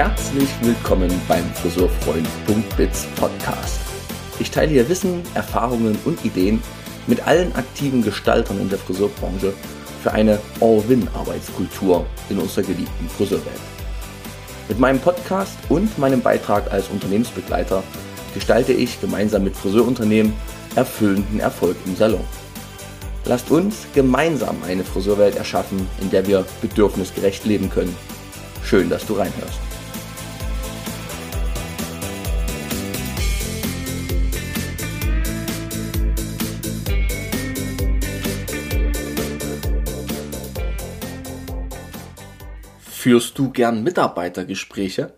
Herzlich willkommen beim Friseurfreund.biz Podcast. Ich teile hier Wissen, Erfahrungen und Ideen mit allen aktiven Gestaltern in der Friseurbranche für eine All-Win-Arbeitskultur in unserer geliebten Friseurwelt. Mit meinem Podcast und meinem Beitrag als Unternehmensbegleiter gestalte ich gemeinsam mit Friseurunternehmen erfüllenden Erfolg im Salon. Lasst uns gemeinsam eine Friseurwelt erschaffen, in der wir bedürfnisgerecht leben können. Schön, dass du reinhörst. Führst du gern Mitarbeitergespräche?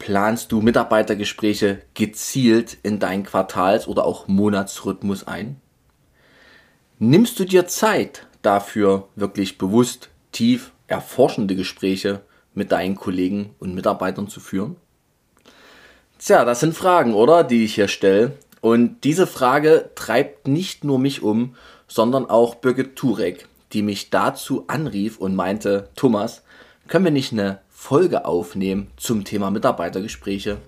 Planst du Mitarbeitergespräche gezielt in deinen Quartals- oder auch Monatsrhythmus ein? Nimmst du dir Zeit dafür, wirklich bewusst, tief, erforschende Gespräche mit deinen Kollegen und Mitarbeitern zu führen? Tja, das sind Fragen, oder, die ich hier stelle. Und diese Frage treibt nicht nur mich um, sondern auch Birgit Turek, die mich dazu anrief und meinte, Thomas, können wir nicht eine Folge aufnehmen zum Thema Mitarbeitergespräche?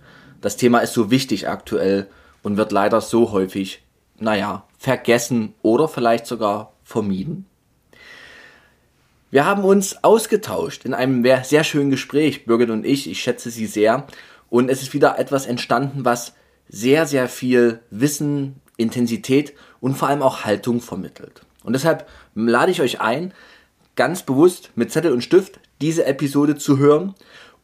Das Thema ist so wichtig aktuell und wird leider so häufig, naja, vergessen oder vielleicht sogar vermieden. Wir haben uns ausgetauscht in einem sehr schönen Gespräch, Birgit und ich. Ich schätze sie sehr. Und es ist wieder etwas entstanden, was sehr, sehr viel Wissen, Intensität und vor allem auch Haltung vermittelt. Und deshalb lade ich euch ein, ganz bewusst mit Zettel und Stift diese Episode zu hören,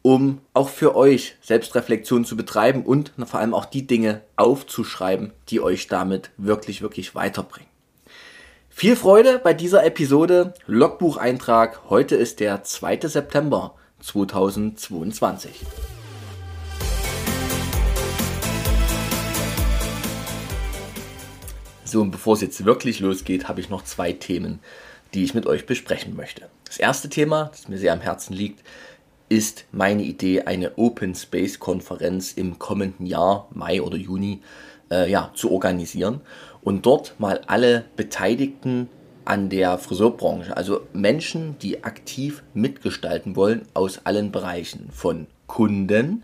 um auch für euch Selbstreflexion zu betreiben und vor allem auch die Dinge aufzuschreiben, die euch damit wirklich, wirklich weiterbringen. Viel Freude bei dieser Episode. Logbucheintrag. Heute ist der 2. September 2022. So, und bevor es jetzt wirklich losgeht, habe ich noch zwei Themen, die ich mit euch besprechen möchte. Das erste Thema, das mir sehr am Herzen liegt, ist meine Idee, eine Open Space Konferenz im kommenden Jahr, Mai oder Juni, äh, ja, zu organisieren und dort mal alle Beteiligten an der Friseurbranche, also Menschen, die aktiv mitgestalten wollen aus allen Bereichen, von Kunden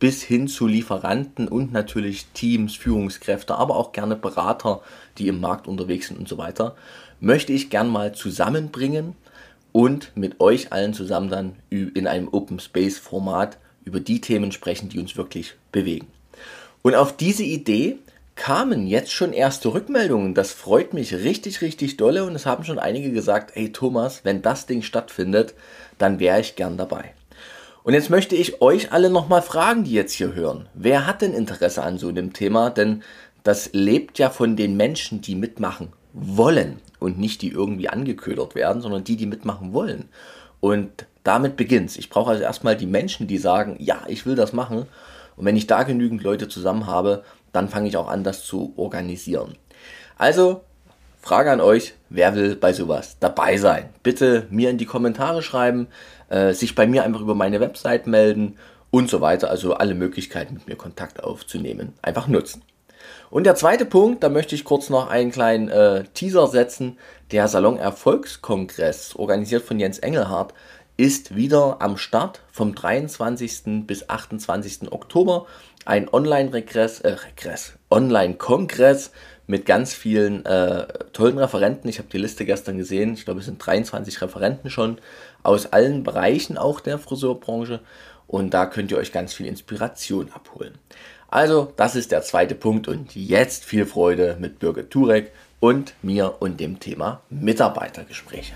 bis hin zu Lieferanten und natürlich Teams, Führungskräfte, aber auch gerne Berater, die im Markt unterwegs sind und so weiter, möchte ich gern mal zusammenbringen und mit euch allen zusammen dann in einem Open Space Format über die Themen sprechen, die uns wirklich bewegen. Und auf diese Idee kamen jetzt schon erste Rückmeldungen. Das freut mich richtig, richtig dolle und es haben schon einige gesagt, hey Thomas, wenn das Ding stattfindet, dann wäre ich gern dabei. Und jetzt möchte ich euch alle nochmal fragen, die jetzt hier hören. Wer hat denn Interesse an so einem Thema? Denn das lebt ja von den Menschen, die mitmachen wollen und nicht die irgendwie angeködert werden, sondern die, die mitmachen wollen. Und damit beginnt's. Ich brauche also erstmal die Menschen, die sagen, ja, ich will das machen. Und wenn ich da genügend Leute zusammen habe, dann fange ich auch an, das zu organisieren. Also, Frage an euch, wer will bei sowas dabei sein? Bitte mir in die Kommentare schreiben, äh, sich bei mir einfach über meine Website melden und so weiter. Also alle Möglichkeiten, mit mir Kontakt aufzunehmen, einfach nutzen. Und der zweite Punkt, da möchte ich kurz noch einen kleinen äh, Teaser setzen. Der Salon Erfolgskongress, organisiert von Jens Engelhardt, ist wieder am Start vom 23. bis 28. Oktober. Ein Online-Regress, äh, Regress, Online-Kongress mit ganz vielen äh, tollen Referenten. Ich habe die Liste gestern gesehen. Ich glaube, es sind 23 Referenten schon aus allen Bereichen auch der Friseurbranche. Und da könnt ihr euch ganz viel Inspiration abholen. Also, das ist der zweite Punkt. Und jetzt viel Freude mit Birgit Turek und mir und dem Thema Mitarbeitergespräche.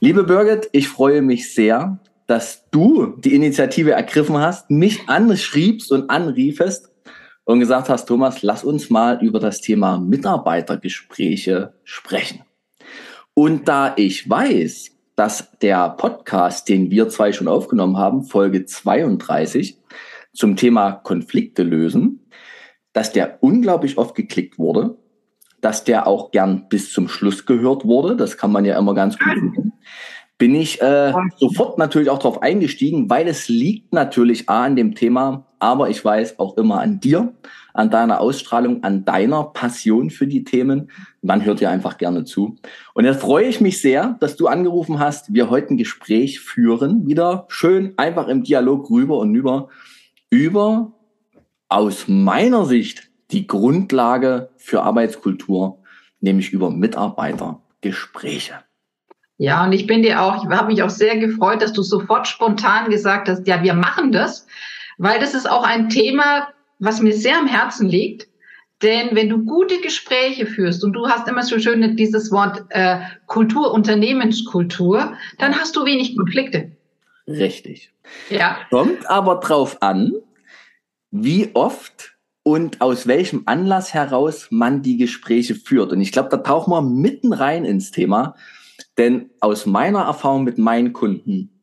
Liebe Birgit, ich freue mich sehr, dass du die Initiative ergriffen hast, mich anschriebst und anriefest und gesagt hast, Thomas, lass uns mal über das Thema Mitarbeitergespräche sprechen. Und da ich weiß, dass der Podcast, den wir zwei schon aufgenommen haben, Folge 32 zum Thema Konflikte lösen, dass der unglaublich oft geklickt wurde, dass der auch gern bis zum Schluss gehört wurde, das kann man ja immer ganz gut sehen, bin ich äh, sofort natürlich auch darauf eingestiegen, weil es liegt natürlich A an dem Thema aber ich weiß auch immer an dir, an deiner Ausstrahlung, an deiner Passion für die Themen. Man hört dir einfach gerne zu. Und jetzt freue ich mich sehr, dass du angerufen hast, wir heute ein Gespräch führen, wieder schön einfach im Dialog rüber und über, über aus meiner Sicht die Grundlage für Arbeitskultur, nämlich über Mitarbeitergespräche. Ja, und ich bin dir auch, ich habe mich auch sehr gefreut, dass du sofort spontan gesagt hast, ja, wir machen das, weil das ist auch ein Thema, was mir sehr am Herzen liegt. Denn wenn du gute Gespräche führst und du hast immer so schön dieses Wort äh, Kultur, Unternehmenskultur, dann hast du wenig Konflikte. Richtig. Ja. Kommt aber drauf an, wie oft und aus welchem Anlass heraus man die Gespräche führt. Und ich glaube, da tauchen wir mitten rein ins Thema. Denn aus meiner Erfahrung mit meinen Kunden,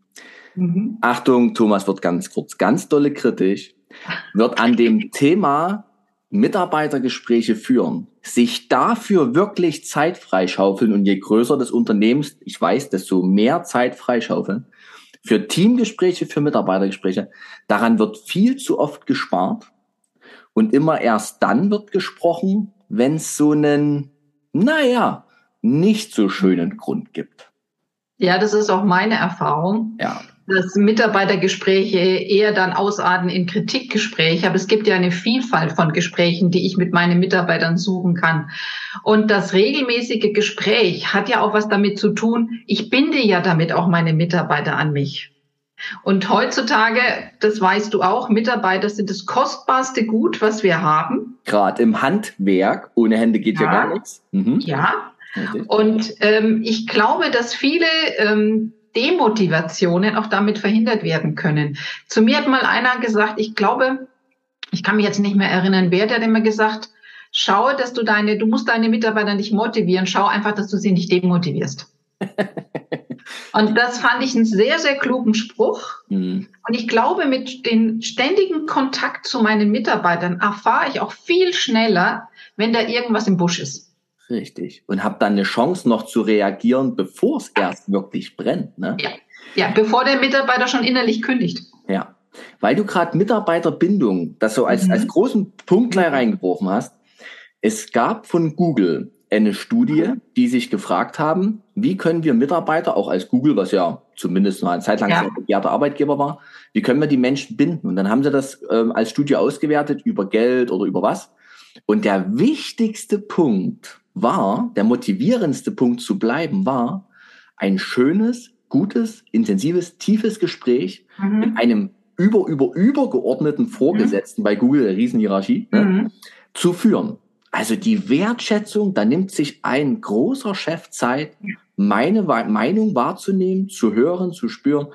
mhm. Achtung, Thomas wird ganz kurz, ganz dolle kritisch, wird an dem Thema Mitarbeitergespräche führen, sich dafür wirklich Zeit freischaufeln und je größer das Unternehmen, ich weiß, desto mehr Zeit freischaufeln, für Teamgespräche, für Mitarbeitergespräche, daran wird viel zu oft gespart und immer erst dann wird gesprochen, wenn es so einen, naja, nicht so schönen Grund gibt. Ja, das ist auch meine Erfahrung. Ja. Dass Mitarbeitergespräche eher dann ausarten in Kritikgespräche. Aber es gibt ja eine Vielfalt von Gesprächen, die ich mit meinen Mitarbeitern suchen kann. Und das regelmäßige Gespräch hat ja auch was damit zu tun. Ich binde ja damit auch meine Mitarbeiter an mich. Und heutzutage, das weißt du auch, Mitarbeiter sind das kostbarste Gut, was wir haben. Gerade im Handwerk, ohne Hände geht ja, ja gar nichts. Mhm. Ja, und ähm, ich glaube, dass viele ähm, Demotivationen auch damit verhindert werden können. Zu mir hat mal einer gesagt, ich glaube, ich kann mich jetzt nicht mehr erinnern, wer der hat immer gesagt, schaue, dass du deine, du musst deine Mitarbeiter nicht motivieren, schau einfach, dass du sie nicht demotivierst. Und das fand ich einen sehr, sehr klugen Spruch. Mhm. Und ich glaube, mit dem ständigen Kontakt zu meinen Mitarbeitern erfahre ich auch viel schneller, wenn da irgendwas im Busch ist. Richtig. Und habe dann eine Chance noch zu reagieren, bevor es erst wirklich brennt. Ne? Ja. ja, bevor der Mitarbeiter schon innerlich kündigt. Ja, weil du gerade Mitarbeiterbindung, das so als, mhm. als großen Punkt gleich reingeworfen hast. Es gab von Google eine Studie, mhm. die sich gefragt haben, wie können wir Mitarbeiter, auch als Google, was ja zumindest mal eine Zeit lang ja. ein begehrter Arbeitgeber war, wie können wir die Menschen binden? Und dann haben sie das ähm, als Studie ausgewertet über Geld oder über was. Und der wichtigste Punkt war, der motivierendste Punkt zu bleiben war, ein schönes, gutes, intensives, tiefes Gespräch mhm. mit einem über, über, übergeordneten Vorgesetzten mhm. bei Google, der Riesenhierarchie, ne, mhm. zu führen. Also die Wertschätzung, da nimmt sich ein großer Chef Zeit, meine Meinung wahrzunehmen, zu hören, zu spüren.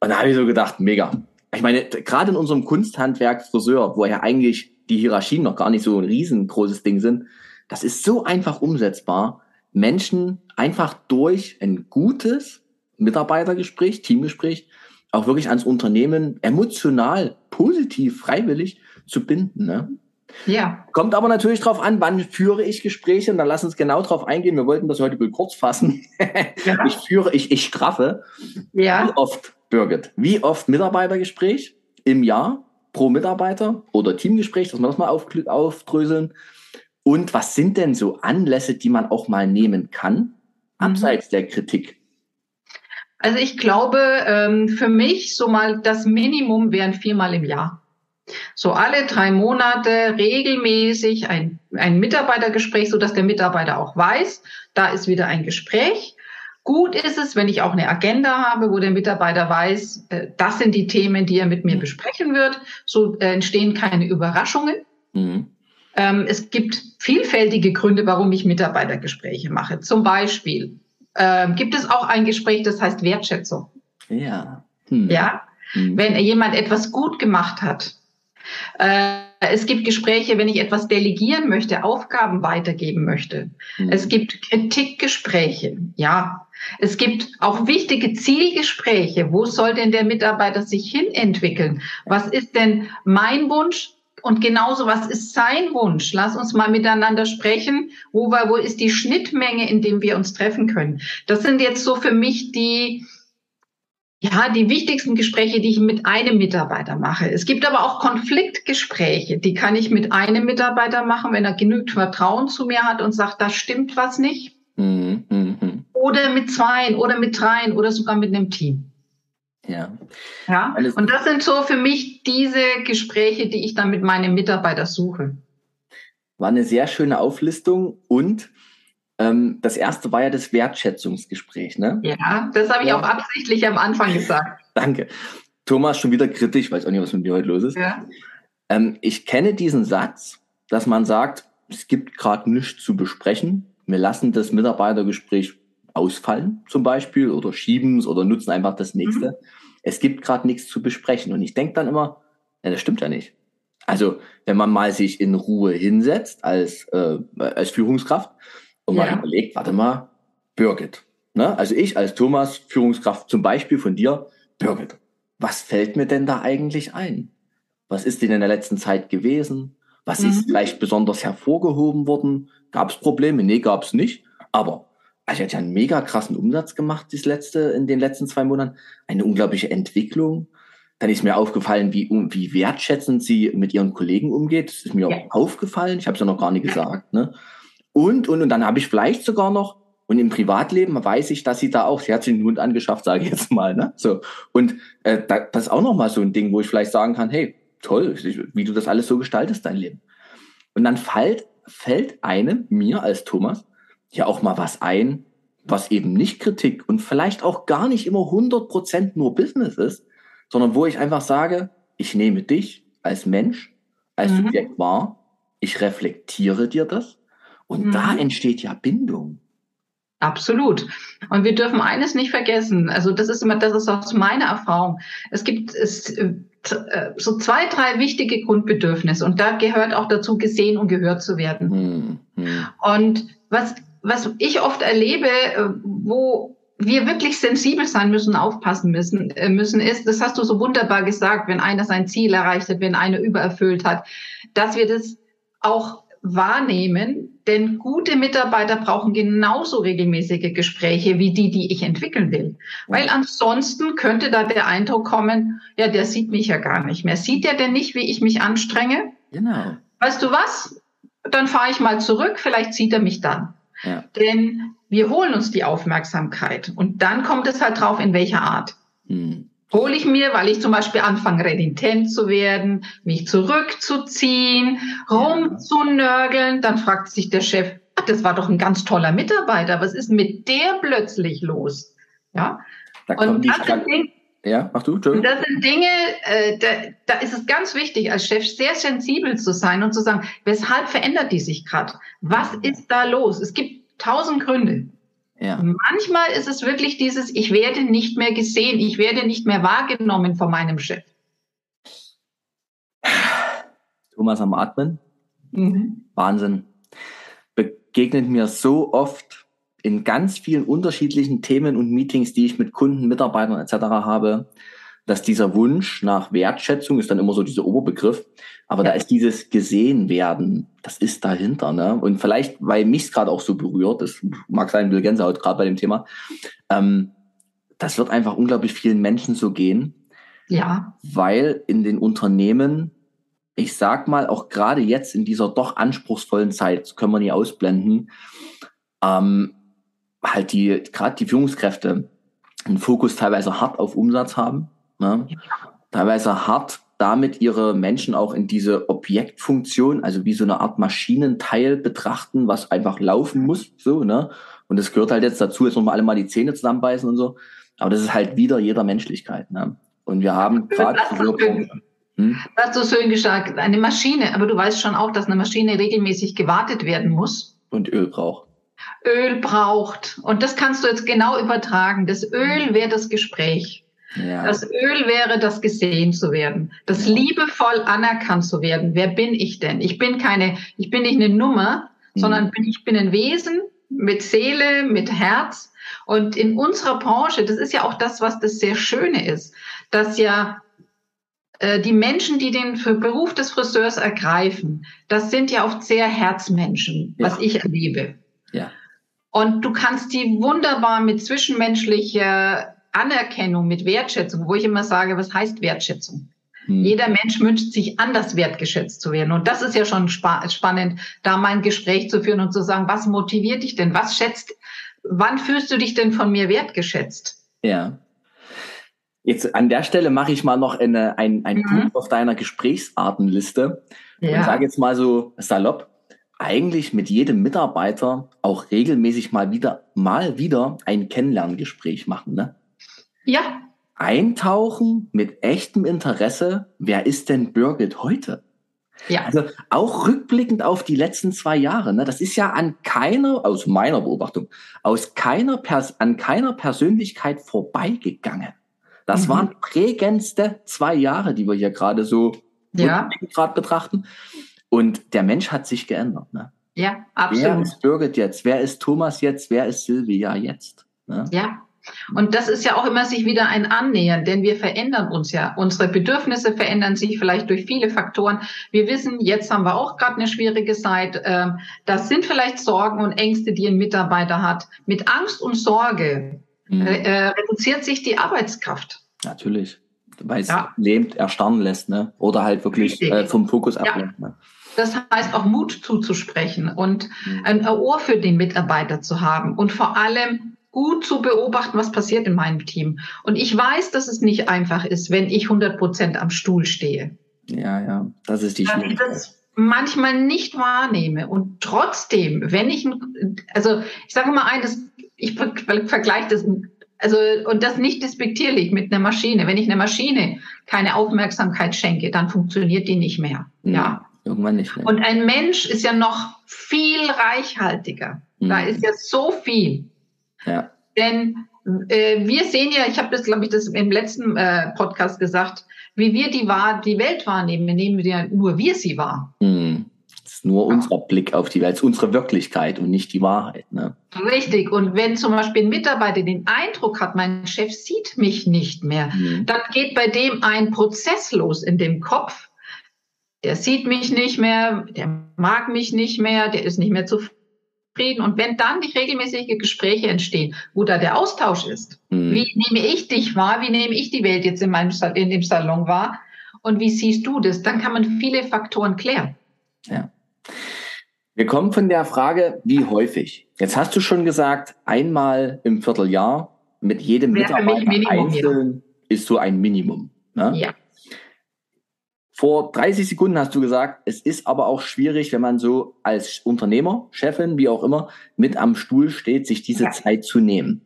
Und da habe ich so gedacht, mega. Ich meine, gerade in unserem Kunsthandwerk Friseur, wo ja eigentlich die Hierarchien noch gar nicht so ein riesengroßes Ding sind, das ist so einfach umsetzbar, Menschen einfach durch ein gutes Mitarbeitergespräch, Teamgespräch, auch wirklich ans Unternehmen emotional, positiv, freiwillig zu binden. Ne? Ja. Kommt aber natürlich darauf an, wann führe ich Gespräche und dann lass uns genau darauf eingehen. Wir wollten das heute wohl kurz fassen. Ja. Ich führe, ich, ich straffe. Ja. Wie oft, Birgit, wie oft Mitarbeitergespräch im Jahr pro Mitarbeiter oder Teamgespräch, dass wir das mal auf, aufdröseln. Und was sind denn so Anlässe, die man auch mal nehmen kann, abseits mhm. der Kritik? Also ich glaube, ähm, für mich so mal das Minimum wären viermal im Jahr. So alle drei Monate regelmäßig ein, ein Mitarbeitergespräch, so dass der Mitarbeiter auch weiß, da ist wieder ein Gespräch. Gut ist es, wenn ich auch eine Agenda habe, wo der Mitarbeiter weiß, äh, das sind die Themen, die er mit mir besprechen wird. So äh, entstehen keine Überraschungen. Mhm. Ähm, es gibt vielfältige Gründe, warum ich Mitarbeitergespräche mache. Zum Beispiel äh, gibt es auch ein Gespräch, das heißt Wertschätzung. Ja. Hm. Ja. Hm. Wenn jemand etwas gut gemacht hat. Äh, es gibt Gespräche, wenn ich etwas delegieren möchte, Aufgaben weitergeben möchte. Hm. Es gibt Kritikgespräche. Ja. Es gibt auch wichtige Zielgespräche. Wo soll denn der Mitarbeiter sich hin entwickeln? Was ist denn mein Wunsch? Und genauso, was ist sein Wunsch? Lass uns mal miteinander sprechen. Wo, war, wo ist die Schnittmenge, in dem wir uns treffen können? Das sind jetzt so für mich die, ja, die wichtigsten Gespräche, die ich mit einem Mitarbeiter mache. Es gibt aber auch Konfliktgespräche, die kann ich mit einem Mitarbeiter machen, wenn er genügend Vertrauen zu mir hat und sagt, da stimmt was nicht. Mhm, mh. Oder mit zweien oder mit dreien oder sogar mit einem Team. Ja. Ja. Und das sind so für mich diese Gespräche, die ich dann mit meinem Mitarbeiter suche. War eine sehr schöne Auflistung und ähm, das erste war ja das Wertschätzungsgespräch, ne? Ja, das habe ich ja. auch absichtlich am Anfang gesagt. Danke. Thomas schon wieder kritisch, weiß auch nicht, was mit mir heute los ist. Ja. Ähm, ich kenne diesen Satz, dass man sagt, es gibt gerade nichts zu besprechen. Wir lassen das Mitarbeitergespräch ausfallen, zum Beispiel, oder schieben es oder nutzen einfach das nächste. Mhm. Es gibt gerade nichts zu besprechen. Und ich denke dann immer, ja, das stimmt ja nicht. Also, wenn man mal sich in Ruhe hinsetzt als, äh, als Führungskraft und ja. mal überlegt, warte mal, Birgit. Ne? Also ich als Thomas, Führungskraft zum Beispiel von dir, Birgit, was fällt mir denn da eigentlich ein? Was ist denn in der letzten Zeit gewesen? Was mhm. ist vielleicht besonders hervorgehoben worden? Gab es Probleme? Nee, gab es nicht. Aber also ich hatte ja einen mega krassen Umsatz gemacht, das letzte, in den letzten zwei Monaten. Eine unglaubliche Entwicklung. Dann ist mir aufgefallen, wie, wie wertschätzend sie mit ihren Kollegen umgeht. Das ist mir ja. auch aufgefallen. Ich habe es ja noch gar nicht gesagt. Ne? Und, und, und dann habe ich vielleicht sogar noch, und im Privatleben weiß ich, dass sie da auch, sie hat sich einen Hund angeschafft, sage ich jetzt mal. Ne? So. Und äh, da, das ist auch noch mal so ein Ding, wo ich vielleicht sagen kann, hey, toll, wie du das alles so gestaltest, dein Leben. Und dann fällt, fällt einem, mir als Thomas, ja auch mal was ein, was eben nicht Kritik und vielleicht auch gar nicht immer 100% nur Business ist, sondern wo ich einfach sage, ich nehme dich als Mensch, als mhm. Subjekt wahr, ich reflektiere dir das und mhm. da entsteht ja Bindung. Absolut. Und wir dürfen eines nicht vergessen. Also das ist immer, das ist aus meiner Erfahrung. Es gibt es, äh, so zwei, drei wichtige Grundbedürfnisse und da gehört auch dazu, gesehen und gehört zu werden. Mhm. Und was, was ich oft erlebe, äh, wo wir wirklich sensibel sein müssen, aufpassen müssen, äh, müssen ist, das hast du so wunderbar gesagt, wenn einer sein Ziel erreicht hat, wenn einer übererfüllt hat, dass wir das auch wahrnehmen, denn gute Mitarbeiter brauchen genauso regelmäßige Gespräche wie die, die ich entwickeln will. Weil ansonsten könnte da der Eindruck kommen, ja, der sieht mich ja gar nicht mehr. Sieht der denn nicht, wie ich mich anstrenge? Genau. Weißt du was? Dann fahre ich mal zurück, vielleicht sieht er mich dann. Ja. Denn wir holen uns die Aufmerksamkeit und dann kommt es halt drauf, in welcher Art. Hm hole ich mir, weil ich zum Beispiel anfange, renitent zu werden, mich zurückzuziehen, rumzunörgeln. Dann fragt sich der Chef, ach, das war doch ein ganz toller Mitarbeiter. Was ist mit der plötzlich los? Ja. Da und das Dinge, ja, mach du, und das sind Dinge, äh, da, da ist es ganz wichtig, als Chef sehr sensibel zu sein und zu sagen, weshalb verändert die sich gerade? Was ist da los? Es gibt tausend Gründe. Ja. Manchmal ist es wirklich dieses, ich werde nicht mehr gesehen, ich werde nicht mehr wahrgenommen von meinem Chef. Thomas am Atmen. Mhm. Wahnsinn. Begegnet mir so oft in ganz vielen unterschiedlichen Themen und Meetings, die ich mit Kunden, Mitarbeitern etc. habe, dass dieser Wunsch nach Wertschätzung ist dann immer so dieser Oberbegriff, aber ja. da ist dieses gesehen werden, das ist dahinter, ne? Und vielleicht, weil mich gerade auch so berührt, das mag sein, Bill Gänsehaut gerade bei dem Thema, ähm, das wird einfach unglaublich vielen Menschen so gehen. Ja. Weil in den Unternehmen, ich sag mal, auch gerade jetzt in dieser doch anspruchsvollen Zeit, können wir nie ausblenden, ähm, halt die, gerade die Führungskräfte einen Fokus teilweise hart auf Umsatz haben Ne? Teilweise hart damit ihre Menschen auch in diese Objektfunktion, also wie so eine Art Maschinenteil betrachten, was einfach laufen muss, so, ne? Und das gehört halt jetzt dazu, jetzt nochmal alle mal die Zähne zusammenbeißen und so. Aber das ist halt wieder jeder Menschlichkeit, ne? Und wir haben gerade hm? hast du schön gesagt, eine Maschine, aber du weißt schon auch, dass eine Maschine regelmäßig gewartet werden muss. Und Öl braucht. Öl braucht. Und das kannst du jetzt genau übertragen. Das Öl wäre das Gespräch. Ja. Das Öl wäre das gesehen zu werden, das liebevoll anerkannt zu werden. Wer bin ich denn? Ich bin keine, ich bin nicht eine Nummer, mhm. sondern bin, ich bin ein Wesen mit Seele, mit Herz. Und in unserer Branche, das ist ja auch das, was das sehr Schöne ist, dass ja äh, die Menschen, die den Beruf des Friseurs ergreifen, das sind ja oft sehr Herzmenschen, ja. was ich erlebe. Ja. Und du kannst die wunderbar mit zwischenmenschlicher Anerkennung, mit Wertschätzung, wo ich immer sage, was heißt Wertschätzung? Hm. Jeder Mensch wünscht sich anders wertgeschätzt zu werden. Und das ist ja schon spa spannend, da mal ein Gespräch zu führen und zu sagen, was motiviert dich denn? Was schätzt, wann fühlst du dich denn von mir wertgeschätzt? Ja. Jetzt an der Stelle mache ich mal noch eine, ein, ein mhm. Punkt auf deiner Gesprächsartenliste ja. und sage jetzt mal so salopp, eigentlich mit jedem Mitarbeiter auch regelmäßig mal wieder, mal wieder ein Kennenlerngespräch machen, ne? Ja. Eintauchen mit echtem Interesse, wer ist denn Birgit heute? Ja. Also auch rückblickend auf die letzten zwei Jahre, ne, das ist ja an keiner, aus meiner Beobachtung, aus keiner Pers an keiner Persönlichkeit vorbeigegangen. Das mhm. waren prägendste zwei Jahre, die wir hier gerade so ja. gerade betrachten. Und der Mensch hat sich geändert. Ne? Ja, absolut. Wer ist Birgit jetzt? Wer ist Thomas jetzt? Wer ist Silvia jetzt? Ne? Ja. Und das ist ja auch immer sich wieder ein Annähern, denn wir verändern uns ja. Unsere Bedürfnisse verändern sich vielleicht durch viele Faktoren. Wir wissen, jetzt haben wir auch gerade eine schwierige Zeit. Ähm, das sind vielleicht Sorgen und Ängste, die ein Mitarbeiter hat. Mit Angst und Sorge mhm. Äh, äh, reduziert sich die Arbeitskraft. Natürlich, weil es ja. lähmt, erstarren lässt, ne? Oder halt wirklich äh, vom Fokus ablenkt. Ja. Ne? Das heißt auch Mut zuzusprechen und mhm. ein Ohr für den Mitarbeiter zu haben und vor allem gut zu beobachten, was passiert in meinem Team. Und ich weiß, dass es nicht einfach ist, wenn ich 100 Prozent am Stuhl stehe. Ja, ja, das ist die Schwierigkeit manchmal nicht wahrnehme und trotzdem, wenn ich, also ich sage mal eines, ich vergleiche das, also und das nicht despektierlich mit einer Maschine. Wenn ich einer Maschine keine Aufmerksamkeit schenke, dann funktioniert die nicht mehr. Mhm. Ja. Irgendwann nicht mehr. Und ein Mensch ist ja noch viel reichhaltiger. Mhm. Da ist ja so viel. Ja. Denn äh, wir sehen ja, ich habe das, glaube ich, das im letzten äh, Podcast gesagt, wie wir die, wahr, die Welt wahrnehmen, nehmen wir ja nur wir sie wahr. Mhm. Das ist nur unser Blick auf die Welt, unsere Wirklichkeit und nicht die Wahrheit. Ne? Richtig. Und wenn zum Beispiel ein Mitarbeiter den Eindruck hat, mein Chef sieht mich nicht mehr, mhm. dann geht bei dem ein Prozess los in dem Kopf. Der sieht mich nicht mehr, der mag mich nicht mehr, der ist nicht mehr zufrieden. Und wenn dann die regelmäßige Gespräche entstehen, wo da der Austausch ist, mhm. wie nehme ich dich wahr, wie nehme ich die Welt jetzt in meinem in dem Salon wahr und wie siehst du das, dann kann man viele Faktoren klären. Ja. Wir kommen von der Frage, wie häufig. Jetzt hast du schon gesagt, einmal im Vierteljahr mit jedem Mitarbeiter einzeln ja. ist so ein Minimum. Ne? Ja. Vor 30 Sekunden hast du gesagt, es ist aber auch schwierig, wenn man so als Unternehmer, Chefin, wie auch immer, mit am Stuhl steht, sich diese ja. Zeit zu nehmen.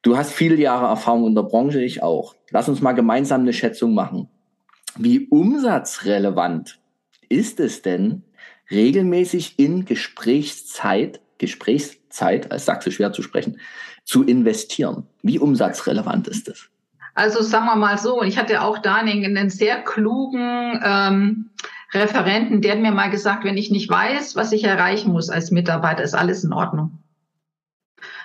Du hast viele Jahre Erfahrung in der Branche, ich auch. Lass uns mal gemeinsam eine Schätzung machen. Wie umsatzrelevant ist es denn, regelmäßig in Gesprächszeit, Gesprächszeit, als Sachse schwer zu sprechen, zu investieren? Wie umsatzrelevant ist es? Also sagen wir mal so, ich hatte auch da einen, einen sehr klugen ähm, Referenten, der hat mir mal gesagt, wenn ich nicht weiß, was ich erreichen muss als Mitarbeiter, ist alles in Ordnung.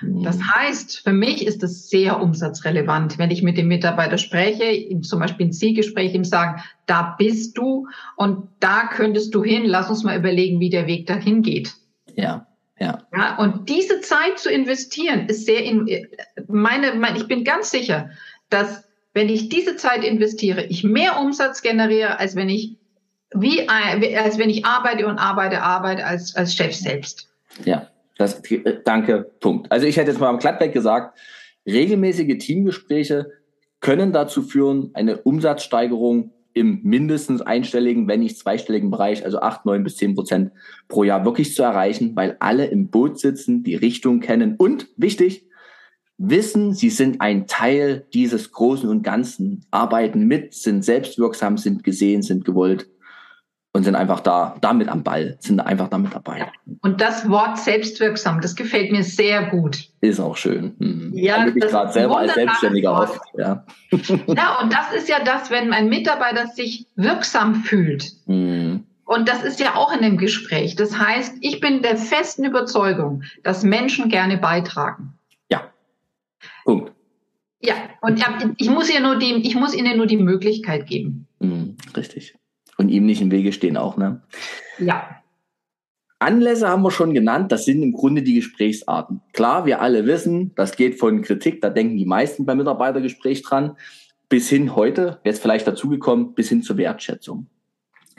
Das mhm. heißt, für mich ist es sehr umsatzrelevant, wenn ich mit dem Mitarbeiter spreche, zum Beispiel ein Zielgespräch, ihm sagen, da bist du und da könntest du hin, lass uns mal überlegen, wie der Weg dahin geht. Ja. Ja. ja. Und diese Zeit zu investieren ist sehr, in, meine, meine, ich bin ganz sicher, dass wenn ich diese Zeit investiere, ich mehr Umsatz generiere, als wenn ich wie als wenn ich arbeite und arbeite, arbeite als, als Chef selbst. Ja, das, danke, Punkt. Also ich hätte jetzt mal am Glattweg gesagt, regelmäßige Teamgespräche können dazu führen, eine Umsatzsteigerung im mindestens einstelligen, wenn nicht zweistelligen Bereich, also acht, neun bis zehn Prozent pro Jahr wirklich zu erreichen, weil alle im Boot sitzen, die Richtung kennen und wichtig, wissen, sie sind ein Teil dieses Großen und Ganzen, arbeiten mit, sind selbstwirksam, sind gesehen, sind gewollt und sind einfach da, damit am Ball, sind einfach damit dabei. Ja. Und das Wort selbstwirksam, das gefällt mir sehr gut. Ist auch schön. Mhm. Ja, ich gerade selber als Selbstständiger oft. Ja. ja, und das ist ja das, wenn ein Mitarbeiter sich wirksam fühlt. Mhm. Und das ist ja auch in dem Gespräch. Das heißt, ich bin der festen Überzeugung, dass Menschen gerne beitragen. Punkt. Ja, und ich muss ihr nur die, ich muss ihnen nur die Möglichkeit geben. Mhm, richtig. Und ihm nicht im Wege stehen auch, ne? Ja. Anlässe haben wir schon genannt, das sind im Grunde die Gesprächsarten. Klar, wir alle wissen, das geht von Kritik, da denken die meisten beim Mitarbeitergespräch dran, bis hin heute, jetzt vielleicht dazugekommen, bis hin zur Wertschätzung.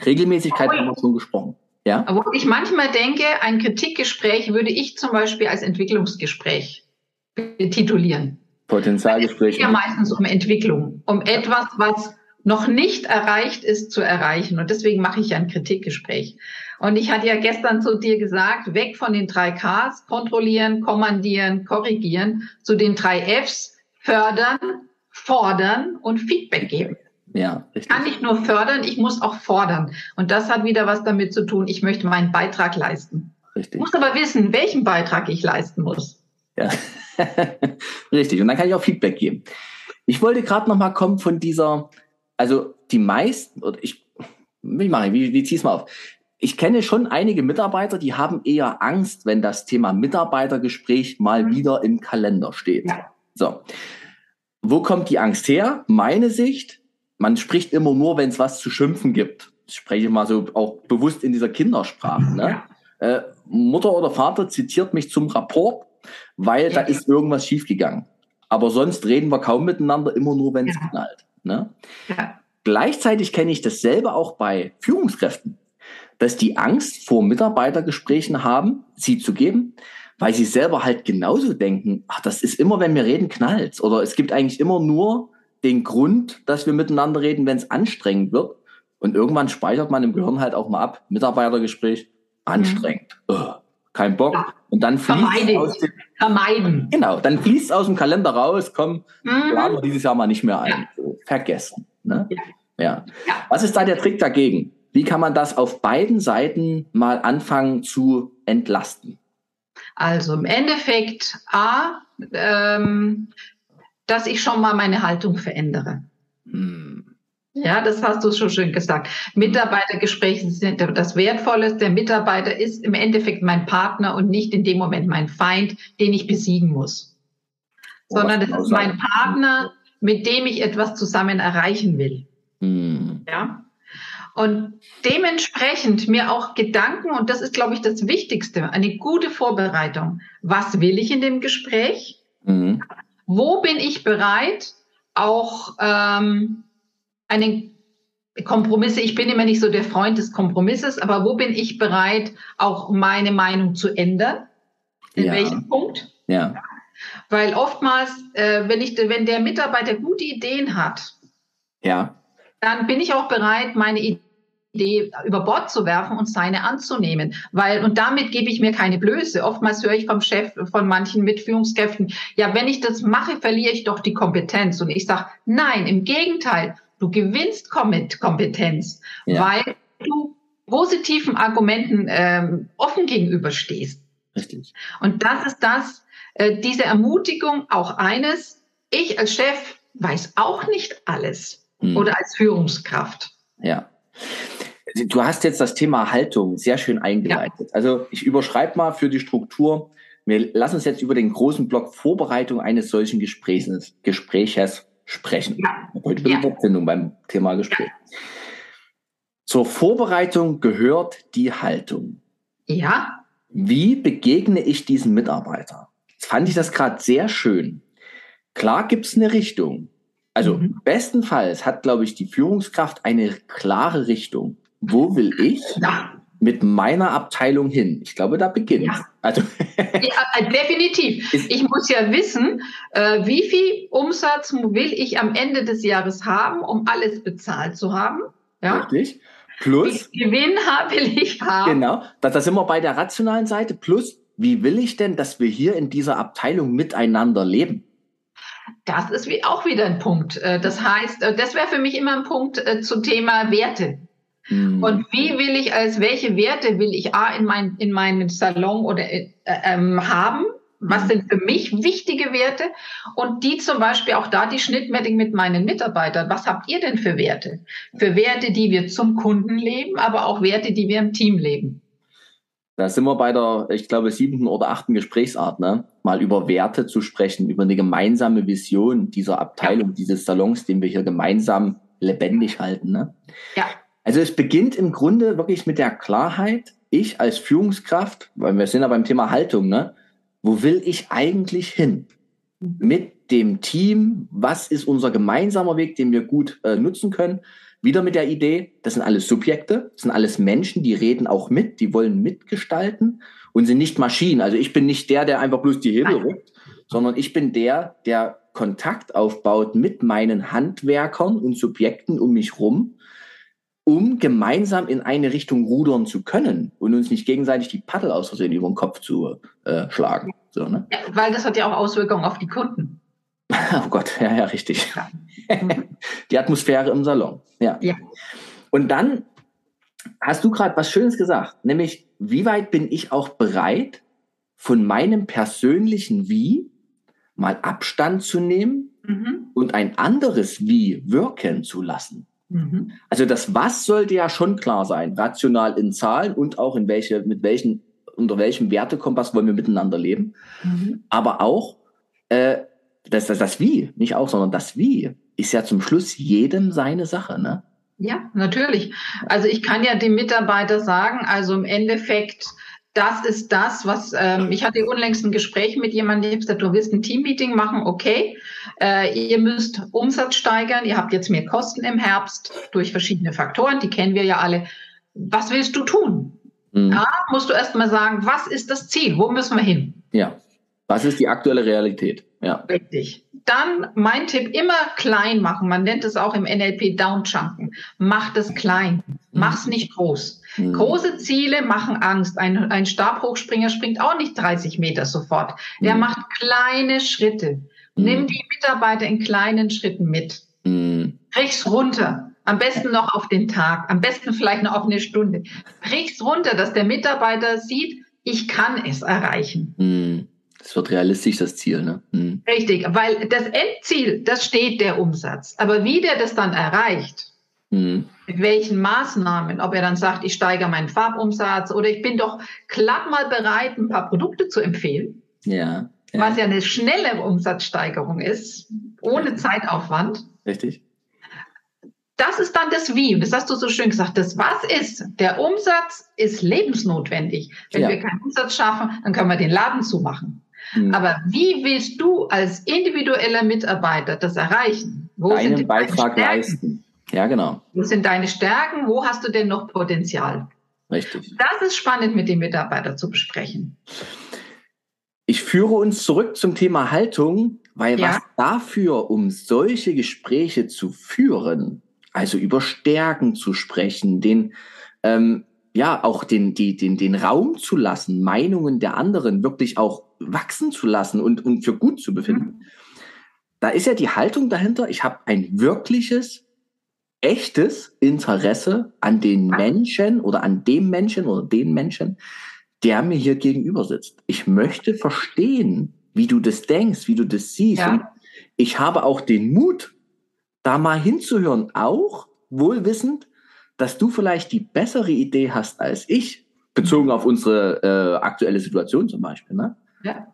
Regelmäßigkeit haben wir schon gesprochen. Ja? Wo ich manchmal denke, ein Kritikgespräch würde ich zum Beispiel als Entwicklungsgespräch titulieren. Potenzialgespräch. Es geht ja meistens um Entwicklung, um etwas, was noch nicht erreicht ist, zu erreichen. Und deswegen mache ich ein Kritikgespräch. Und ich hatte ja gestern zu dir gesagt, weg von den drei Ks, kontrollieren, kommandieren, korrigieren, zu den drei Fs, fördern, fordern und Feedback geben. Ja, richtig. Ich kann nicht nur fördern, ich muss auch fordern. Und das hat wieder was damit zu tun, ich möchte meinen Beitrag leisten. Richtig. Ich muss aber wissen, welchen Beitrag ich leisten muss. Ja, richtig. Und dann kann ich auch Feedback geben. Ich wollte gerade noch mal kommen von dieser, also die meisten, oder ich, wie mache ich, wie, wie zieh's mal auf? Ich kenne schon einige Mitarbeiter, die haben eher Angst, wenn das Thema Mitarbeitergespräch mal mhm. wieder im Kalender steht. Ja. So. Wo kommt die Angst her? Meine Sicht, man spricht immer nur, wenn es was zu schimpfen gibt. Ich spreche mal so auch bewusst in dieser Kindersprache. Ne? Äh, Mutter oder Vater zitiert mich zum Rapport, weil da ist irgendwas schiefgegangen. Aber sonst reden wir kaum miteinander, immer nur, wenn es ja. knallt. Ne? Ja. Gleichzeitig kenne ich dasselbe auch bei Führungskräften, dass die Angst vor Mitarbeitergesprächen haben, sie zu geben, weil sie selber halt genauso denken, ach, das ist immer, wenn wir reden, knallt. Oder es gibt eigentlich immer nur den Grund, dass wir miteinander reden, wenn es anstrengend wird. Und irgendwann speichert man im Gehirn halt auch mal ab, Mitarbeitergespräch, anstrengend. Mhm. Oh, kein Bock. Ja. Und dann fließt Vermeiden. aus dem, Vermeiden. Genau, dann fließt aus dem Kalender raus, komm, mhm. planen wir dieses Jahr mal nicht mehr ein. Ja. Vergessen. Ne? Ja. ja. Ja. Was ist da der Trick dagegen? Wie kann man das auf beiden Seiten mal anfangen zu entlasten? Also im Endeffekt A, ähm, dass ich schon mal meine Haltung verändere. Hm. Ja, das hast du schon schön gesagt. Mitarbeitergespräche sind das Wertvolle. Der Mitarbeiter ist im Endeffekt mein Partner und nicht in dem Moment mein Feind, den ich besiegen muss. Oh, Sondern das ist mein Partner, mit dem ich etwas zusammen erreichen will. Hm. Ja. Und dementsprechend mir auch Gedanken, und das ist, glaube ich, das Wichtigste, eine gute Vorbereitung. Was will ich in dem Gespräch? Mhm. Wo bin ich bereit, auch ähm, einen Kompromisse, ich bin immer nicht so der Freund des Kompromisses, aber wo bin ich bereit, auch meine Meinung zu ändern? In ja. welchem Punkt? Ja. Weil oftmals, äh, wenn, ich, wenn der Mitarbeiter gute Ideen hat, ja. dann bin ich auch bereit, meine Idee über Bord zu werfen und seine anzunehmen. Weil, und damit gebe ich mir keine Blöße. Oftmals höre ich vom Chef, von manchen Mitführungskräften, ja, wenn ich das mache, verliere ich doch die Kompetenz. Und ich sage, nein, im Gegenteil, du gewinnst Kompetenz, ja. weil du positiven Argumenten ähm, offen gegenüberstehst. Richtig. Und das ist das, äh, diese Ermutigung, auch eines, ich als Chef weiß auch nicht alles hm. oder als Führungskraft. Ja. Du hast jetzt das Thema Haltung sehr schön eingeleitet. Ja. Also ich überschreibe mal für die Struktur. Wir lassen uns jetzt über den großen Block Vorbereitung eines solchen Gesprächs, Gespräches sprechen. Ja. Heute wird ja. Sendung beim Thema Gespräch. Ja. Zur Vorbereitung gehört die Haltung. Ja. Wie begegne ich diesem Mitarbeiter? Jetzt fand ich das gerade sehr schön. Klar gibt es eine Richtung. Also mhm. bestenfalls hat, glaube ich, die Führungskraft eine klare Richtung wo will ich ja. mit meiner Abteilung hin? Ich glaube, da beginnt. Ja. Also ja, äh, definitiv. Ich muss ja wissen, äh, wie viel Umsatz will ich am Ende des Jahres haben, um alles bezahlt zu haben. Ja? Richtig. Plus. Wie Gewinn will ich haben. Genau. Da, da sind wir bei der rationalen Seite. Plus, wie will ich denn, dass wir hier in dieser Abteilung miteinander leben? Das ist wie auch wieder ein Punkt. Äh, das heißt, das wäre für mich immer ein Punkt zum Thema Werte. Mhm. Und wie will ich als, welche Werte will ich A in, mein, in meinem Salon oder äh, ähm, haben? Was mhm. sind für mich wichtige Werte? Und die zum Beispiel auch da die Schnittmetting mit meinen Mitarbeitern. Was habt ihr denn für Werte? Für Werte, die wir zum Kunden leben, aber auch Werte, die wir im Team leben. Da sind wir bei der, ich glaube, siebten oder achten Gesprächsart, ne? mal über Werte zu sprechen, über eine gemeinsame Vision dieser Abteilung, ja. dieses Salons, den wir hier gemeinsam lebendig halten. Ne? Ja. Also es beginnt im Grunde wirklich mit der Klarheit, ich als Führungskraft, weil wir sind ja beim Thema Haltung, ne? Wo will ich eigentlich hin? Mit dem Team, was ist unser gemeinsamer Weg, den wir gut äh, nutzen können? Wieder mit der Idee, das sind alles Subjekte, das sind alles Menschen, die reden auch mit, die wollen mitgestalten und sind nicht Maschinen. Also ich bin nicht der, der einfach bloß die Hebel rückt, sondern ich bin der, der Kontakt aufbaut mit meinen Handwerkern und Subjekten um mich rum, um gemeinsam in eine Richtung rudern zu können und uns nicht gegenseitig die Paddel aus Versehen über den Kopf zu äh, schlagen. So, ne? Ja, weil das hat ja auch Auswirkungen auf die Kunden. oh Gott, ja, ja, richtig. Ja. die Atmosphäre im Salon. Ja. ja. Und dann hast du gerade was Schönes gesagt, nämlich, wie weit bin ich auch bereit, von meinem persönlichen Wie mal Abstand zu nehmen mhm. und ein anderes Wie wirken zu lassen. Mhm. Also das Was sollte ja schon klar sein, rational in Zahlen und auch in welche, mit welchen, unter welchem Wertekompass wollen wir miteinander leben. Mhm. Aber auch äh, das, das, das Wie, nicht auch, sondern das Wie ist ja zum Schluss jedem seine Sache, ne? Ja, natürlich. Also ich kann ja dem Mitarbeiter sagen, also im Endeffekt, das ist das, was ähm, ich hatte unlängst ein Gespräch mit jemandem, der gesagt, du willst ein Teammeeting machen, okay. Äh, ihr müsst Umsatz steigern, ihr habt jetzt mehr Kosten im Herbst durch verschiedene Faktoren, die kennen wir ja alle. Was willst du tun? Mhm. Ja, musst du erst mal sagen, was ist das Ziel? Wo müssen wir hin? Ja. Was ist die aktuelle Realität? Ja. Richtig. Dann mein Tipp, immer klein machen. Man nennt es auch im NLP Downchunken. Mach das klein. Mach's nicht groß. Mhm. Große Ziele machen Angst. Ein, ein Stabhochspringer springt auch nicht 30 Meter sofort. Der mhm. macht kleine Schritte. Mhm. Nimm die Mitarbeiter in kleinen Schritten mit. Mhm. Brich's runter. Am besten noch auf den Tag. Am besten vielleicht noch auf eine Stunde. Brich's runter, dass der Mitarbeiter sieht, ich kann es erreichen. Mhm. Das wird realistisch, das Ziel. Ne? Mhm. Richtig, weil das Endziel, das steht der Umsatz. Aber wie der das dann erreicht, mhm. mit welchen Maßnahmen, ob er dann sagt, ich steigere meinen Farbumsatz oder ich bin doch glatt mal bereit, ein paar Produkte zu empfehlen. Ja. ja. Was ja eine schnelle Umsatzsteigerung ist, ohne ja. Zeitaufwand. Richtig. Das ist dann das Wie. Und das hast du so schön gesagt. Das Was ist. Der Umsatz ist lebensnotwendig. Wenn ja. wir keinen Umsatz schaffen, dann können wir den Laden zumachen. Mhm. Aber wie willst du als individueller Mitarbeiter das erreichen? Wo Deinen sind Beitrag leisten. Ja, genau. Wo sind deine Stärken? Wo hast du denn noch Potenzial? Richtig. Das ist spannend mit dem Mitarbeiter zu besprechen. Ich führe uns zurück zum Thema Haltung, weil ja. was dafür, um solche Gespräche zu führen, also über Stärken zu sprechen, den ähm, ja auch den, die, den, den Raum zu lassen, Meinungen der anderen wirklich auch wachsen zu lassen und, und für gut zu befinden. Mhm. Da ist ja die Haltung dahinter, ich habe ein wirkliches, echtes Interesse an den Menschen oder an dem Menschen oder den Menschen, der mir hier gegenüber sitzt. Ich möchte verstehen, wie du das denkst, wie du das siehst. Ja. Ich habe auch den Mut, da mal hinzuhören, auch wohlwissend, dass du vielleicht die bessere Idee hast als ich, bezogen auf unsere äh, aktuelle Situation zum Beispiel. Ne? Ja.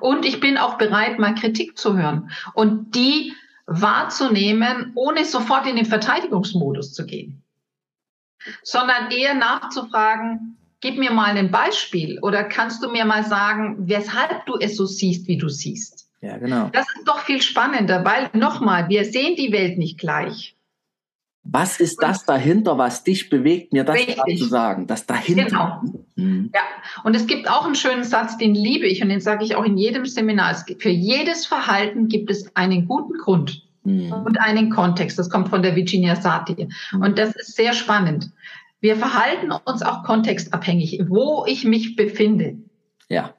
Und ich bin auch bereit, mal Kritik zu hören und die wahrzunehmen, ohne sofort in den Verteidigungsmodus zu gehen, sondern eher nachzufragen, gib mir mal ein Beispiel oder kannst du mir mal sagen, weshalb du es so siehst, wie du siehst. Ja, genau. Das ist doch viel spannender, weil nochmal, wir sehen die Welt nicht gleich. Was ist das dahinter, was dich bewegt, mir das zu sagen? Das dahinter. Genau. Mhm. Ja, und es gibt auch einen schönen Satz, den liebe ich und den sage ich auch in jedem Seminar. Es gibt, für jedes Verhalten gibt es einen guten Grund mhm. und einen Kontext. Das kommt von der Virginia Satir. Mhm. Und das ist sehr spannend. Wir verhalten uns auch kontextabhängig, wo ich mich befinde. Ja.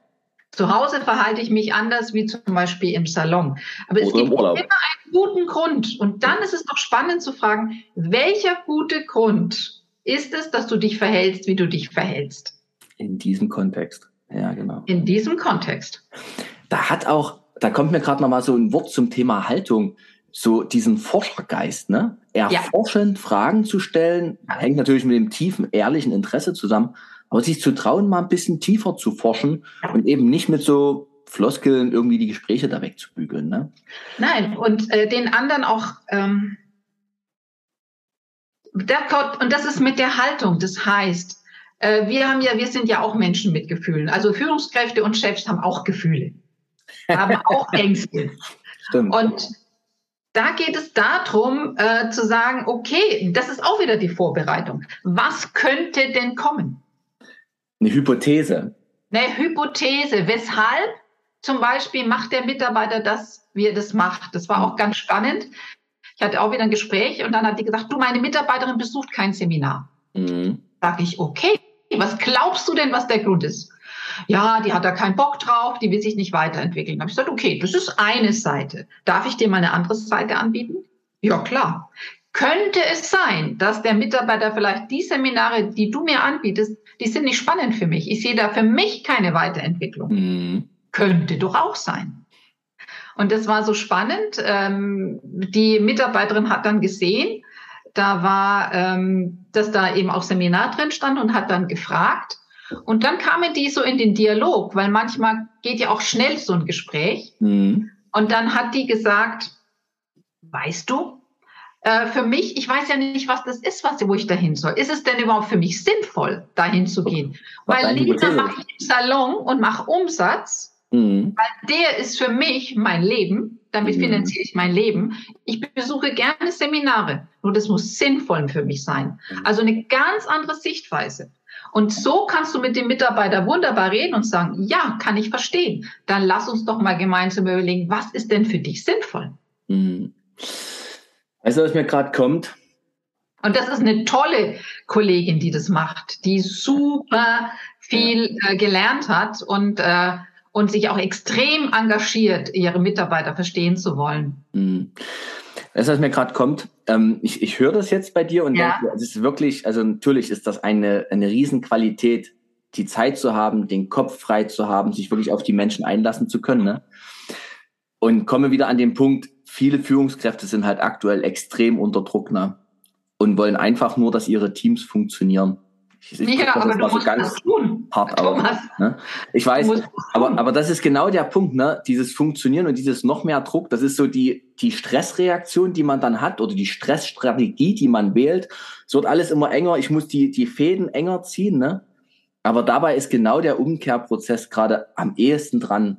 Zu Hause verhalte ich mich anders wie zum Beispiel im Salon. Aber es gibt immer einen guten Grund. Und dann ist es doch spannend zu fragen, welcher gute Grund ist es, dass du dich verhältst, wie du dich verhältst? In diesem Kontext. Ja, genau. In diesem Kontext. Da hat auch, da kommt mir gerade noch mal so ein Wort zum Thema Haltung, so diesen Forschergeist, ne? Erforschend ja. Fragen zu stellen, hängt natürlich mit dem tiefen, ehrlichen Interesse zusammen. Aber sich zu trauen, mal ein bisschen tiefer zu forschen und eben nicht mit so Floskeln irgendwie die Gespräche da wegzubügeln. Ne? Nein, und äh, den anderen auch. Ähm, und das ist mit der Haltung. Das heißt, äh, wir haben ja, wir sind ja auch Menschen mit Gefühlen. Also Führungskräfte und Chefs haben auch Gefühle, haben auch Ängste. Stimmt. Und da geht es darum, äh, zu sagen, okay, das ist auch wieder die Vorbereitung. Was könnte denn kommen? Eine Hypothese. Eine Hypothese. Weshalb zum Beispiel macht der Mitarbeiter das, wie er das macht? Das war auch ganz spannend. Ich hatte auch wieder ein Gespräch und dann hat die gesagt, du, meine Mitarbeiterin besucht kein Seminar. Mhm. Sag ich, okay, was glaubst du denn, was der Grund ist? Ja, die hat da keinen Bock drauf, die will sich nicht weiterentwickeln. Da habe ich gesagt, okay, das ist eine Seite. Darf ich dir mal eine andere Seite anbieten? Ja, klar. Könnte es sein, dass der Mitarbeiter vielleicht die Seminare, die du mir anbietest, die sind nicht spannend für mich. Ich sehe da für mich keine Weiterentwicklung. Mhm. Könnte doch auch sein. Und das war so spannend. Ähm, die Mitarbeiterin hat dann gesehen, da war, ähm, dass da eben auch Seminar drin stand und hat dann gefragt. Und dann kamen die so in den Dialog, weil manchmal geht ja auch schnell so ein Gespräch. Mhm. Und dann hat die gesagt, weißt du, äh, für mich, ich weiß ja nicht, was das ist, was, wo ich dahin soll. Ist es denn überhaupt für mich sinnvoll, dahin zu gehen? Was weil lieber mache ich im Salon und mache Umsatz, mhm. weil der ist für mich mein Leben, damit mhm. finanziere ich mein Leben. Ich besuche gerne Seminare, nur das muss sinnvoll für mich sein. Mhm. Also eine ganz andere Sichtweise. Und so kannst du mit dem Mitarbeiter wunderbar reden und sagen, ja, kann ich verstehen. Dann lass uns doch mal gemeinsam überlegen, was ist denn für dich sinnvoll? Mhm. Weißt du, was mir gerade kommt? Und das ist eine tolle Kollegin, die das macht, die super viel äh, gelernt hat und, äh, und sich auch extrem engagiert, ihre Mitarbeiter verstehen zu wollen. Mhm. Weißt du, was mir gerade kommt? Ähm, ich ich höre das jetzt bei dir und ja. denke, es ist wirklich, also natürlich ist das eine, eine Riesenqualität, die Zeit zu haben, den Kopf frei zu haben, sich wirklich auf die Menschen einlassen zu können. Ne? Und komme wieder an den Punkt, viele Führungskräfte sind halt aktuell extrem unter Druck ne? und wollen einfach nur, dass ihre Teams funktionieren. Ich, ich ja, aber du musst so das tun. Hart Thomas. Aus, ne? Ich weiß, aber, aber das ist genau der Punkt, ne? Dieses Funktionieren und dieses noch mehr Druck, das ist so die, die Stressreaktion, die man dann hat oder die Stressstrategie, die man wählt. Es wird alles immer enger, ich muss die, die Fäden enger ziehen, ne? Aber dabei ist genau der Umkehrprozess gerade am ehesten dran.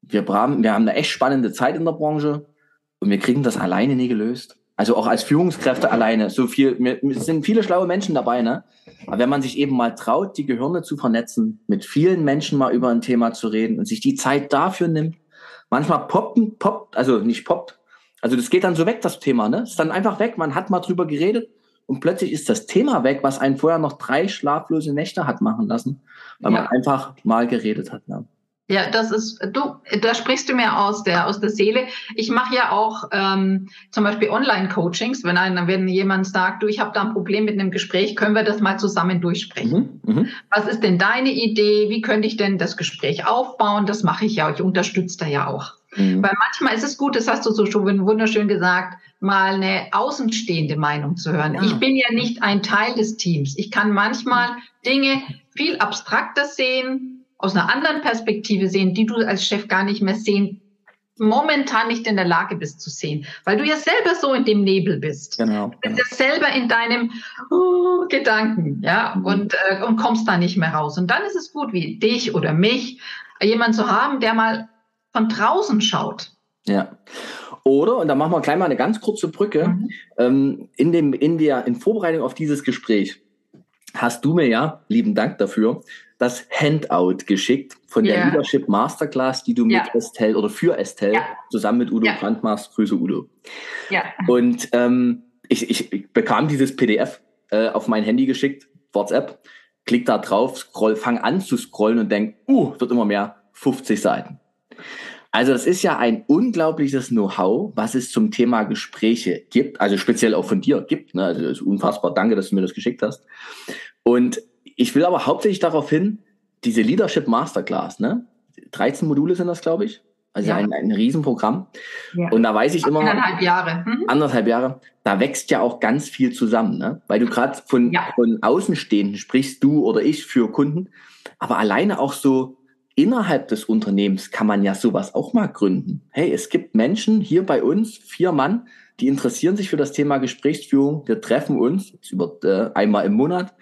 Wir, haben, wir haben eine echt spannende Zeit in der Branche und wir kriegen das alleine nie gelöst. Also auch als Führungskräfte alleine. So viel, es sind viele schlaue Menschen dabei, ne? Aber wenn man sich eben mal traut, die Gehirne zu vernetzen, mit vielen Menschen mal über ein Thema zu reden und sich die Zeit dafür nimmt, manchmal poppen, poppt, also nicht poppt, also das geht dann so weg, das Thema, ne? Ist dann einfach weg, man hat mal drüber geredet und plötzlich ist das Thema weg, was einen vorher noch drei schlaflose Nächte hat machen lassen, weil ja. man einfach mal geredet hat. Ne? Ja, das ist, du, da sprichst du mir aus der, aus der Seele. Ich mache ja auch ähm, zum Beispiel Online-Coachings, wenn, ein, wenn jemand sagt, du, ich habe da ein Problem mit einem Gespräch, können wir das mal zusammen durchsprechen. Mhm, mh. Was ist denn deine Idee? Wie könnte ich denn das Gespräch aufbauen? Das mache ich ja, ich unterstütze da ja auch. Mhm. Weil manchmal ist es gut, das hast du so schon wunderschön gesagt, mal eine außenstehende Meinung zu hören. Ja. Ich bin ja nicht ein Teil des Teams. Ich kann manchmal Dinge viel abstrakter sehen, aus einer anderen Perspektive sehen, die du als Chef gar nicht mehr sehen, momentan nicht in der Lage bist zu sehen, weil du ja selber so in dem Nebel bist. Genau. Du bist ja selber in deinem oh, Gedanken, ja, mhm. und, äh, und kommst da nicht mehr raus. Und dann ist es gut, wie dich oder mich, jemand zu haben, der mal von draußen schaut. Ja. Oder, und da machen wir gleich mal eine ganz kurze Brücke, mhm. ähm, in, dem, in, der, in Vorbereitung auf dieses Gespräch hast du mir ja, lieben Dank dafür, das Handout geschickt von der yeah. Leadership Masterclass, die du ja. mit Estelle oder für Estelle ja. zusammen mit Udo ja. Brandt machst. Grüße Udo. Ja. Und ähm, ich, ich, ich bekam dieses PDF äh, auf mein Handy geschickt, WhatsApp, klick da drauf, scroll, fang an zu scrollen und denk, uh, wird immer mehr, 50 Seiten. Also das ist ja ein unglaubliches Know-how, was es zum Thema Gespräche gibt, also speziell auch von dir gibt. Ne? Also das ist unfassbar, danke, dass du mir das geschickt hast. Und ich will aber hauptsächlich darauf hin, diese Leadership Masterclass, ne? 13 Module sind das, glaube ich. Also ja. ein, ein Riesenprogramm. Ja. Und da weiß ich immer. Anderthalb Jahre. Mhm. Anderthalb Jahre. Da wächst ja auch ganz viel zusammen, ne? Weil du gerade von, ja. von Außenstehenden sprichst, du oder ich für Kunden. Aber alleine auch so innerhalb des Unternehmens kann man ja sowas auch mal gründen. Hey, es gibt Menschen hier bei uns, vier Mann, die interessieren sich für das Thema Gesprächsführung. Wir treffen uns über, äh, einmal im Monat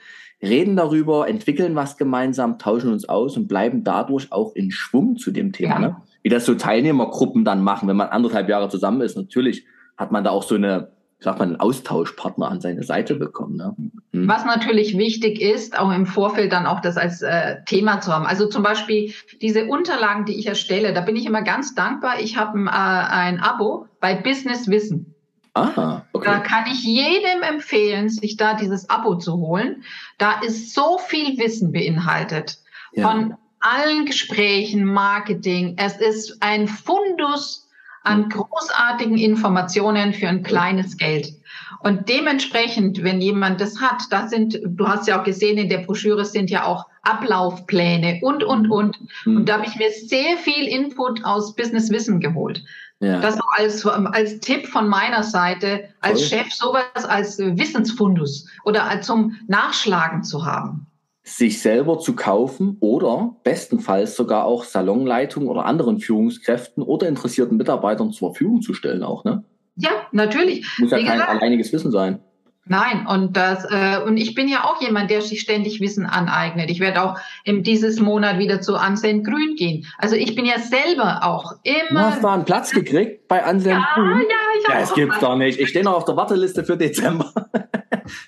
reden darüber, entwickeln was gemeinsam, tauschen uns aus und bleiben dadurch auch in Schwung zu dem Thema. Ja. Ne? Wie das so Teilnehmergruppen dann machen, wenn man anderthalb Jahre zusammen ist. Natürlich hat man da auch so eine sagt man, einen Austauschpartner an seine Seite bekommen. Ne? Hm. Was natürlich wichtig ist, auch im Vorfeld dann auch das als äh, Thema zu haben. Also zum Beispiel diese Unterlagen, die ich erstelle, da bin ich immer ganz dankbar. Ich habe äh, ein Abo bei Business Wissen. Ah, okay. Da kann ich jedem empfehlen, sich da dieses Abo zu holen. Da ist so viel Wissen beinhaltet. Ja. Von allen Gesprächen, Marketing. Es ist ein Fundus an großartigen Informationen für ein kleines Geld. Und dementsprechend, wenn jemand das hat, da sind, du hast ja auch gesehen, in der Broschüre sind ja auch Ablaufpläne und, und, mhm. und. Mhm. Und da habe ich mir sehr viel Input aus Business Wissen geholt. Ja. Das auch als, als Tipp von meiner Seite, als Voll. Chef sowas als Wissensfundus oder zum Nachschlagen zu haben sich selber zu kaufen oder bestenfalls sogar auch Salonleitung oder anderen Führungskräften oder interessierten Mitarbeitern zur Verfügung zu stellen auch, ne? Ja, natürlich. Muss ja Wie kein gesagt, alleiniges Wissen sein. Nein, und das äh, und ich bin ja auch jemand, der sich ständig Wissen aneignet. Ich werde auch im dieses Monat wieder zu Anselm Grün gehen. Also ich bin ja selber auch immer. Du hast da einen Platz gekriegt bei Anselm ja, Grün? Ja, ich ja, es gibt's doch nicht. Ich stehe noch auf der Warteliste für Dezember.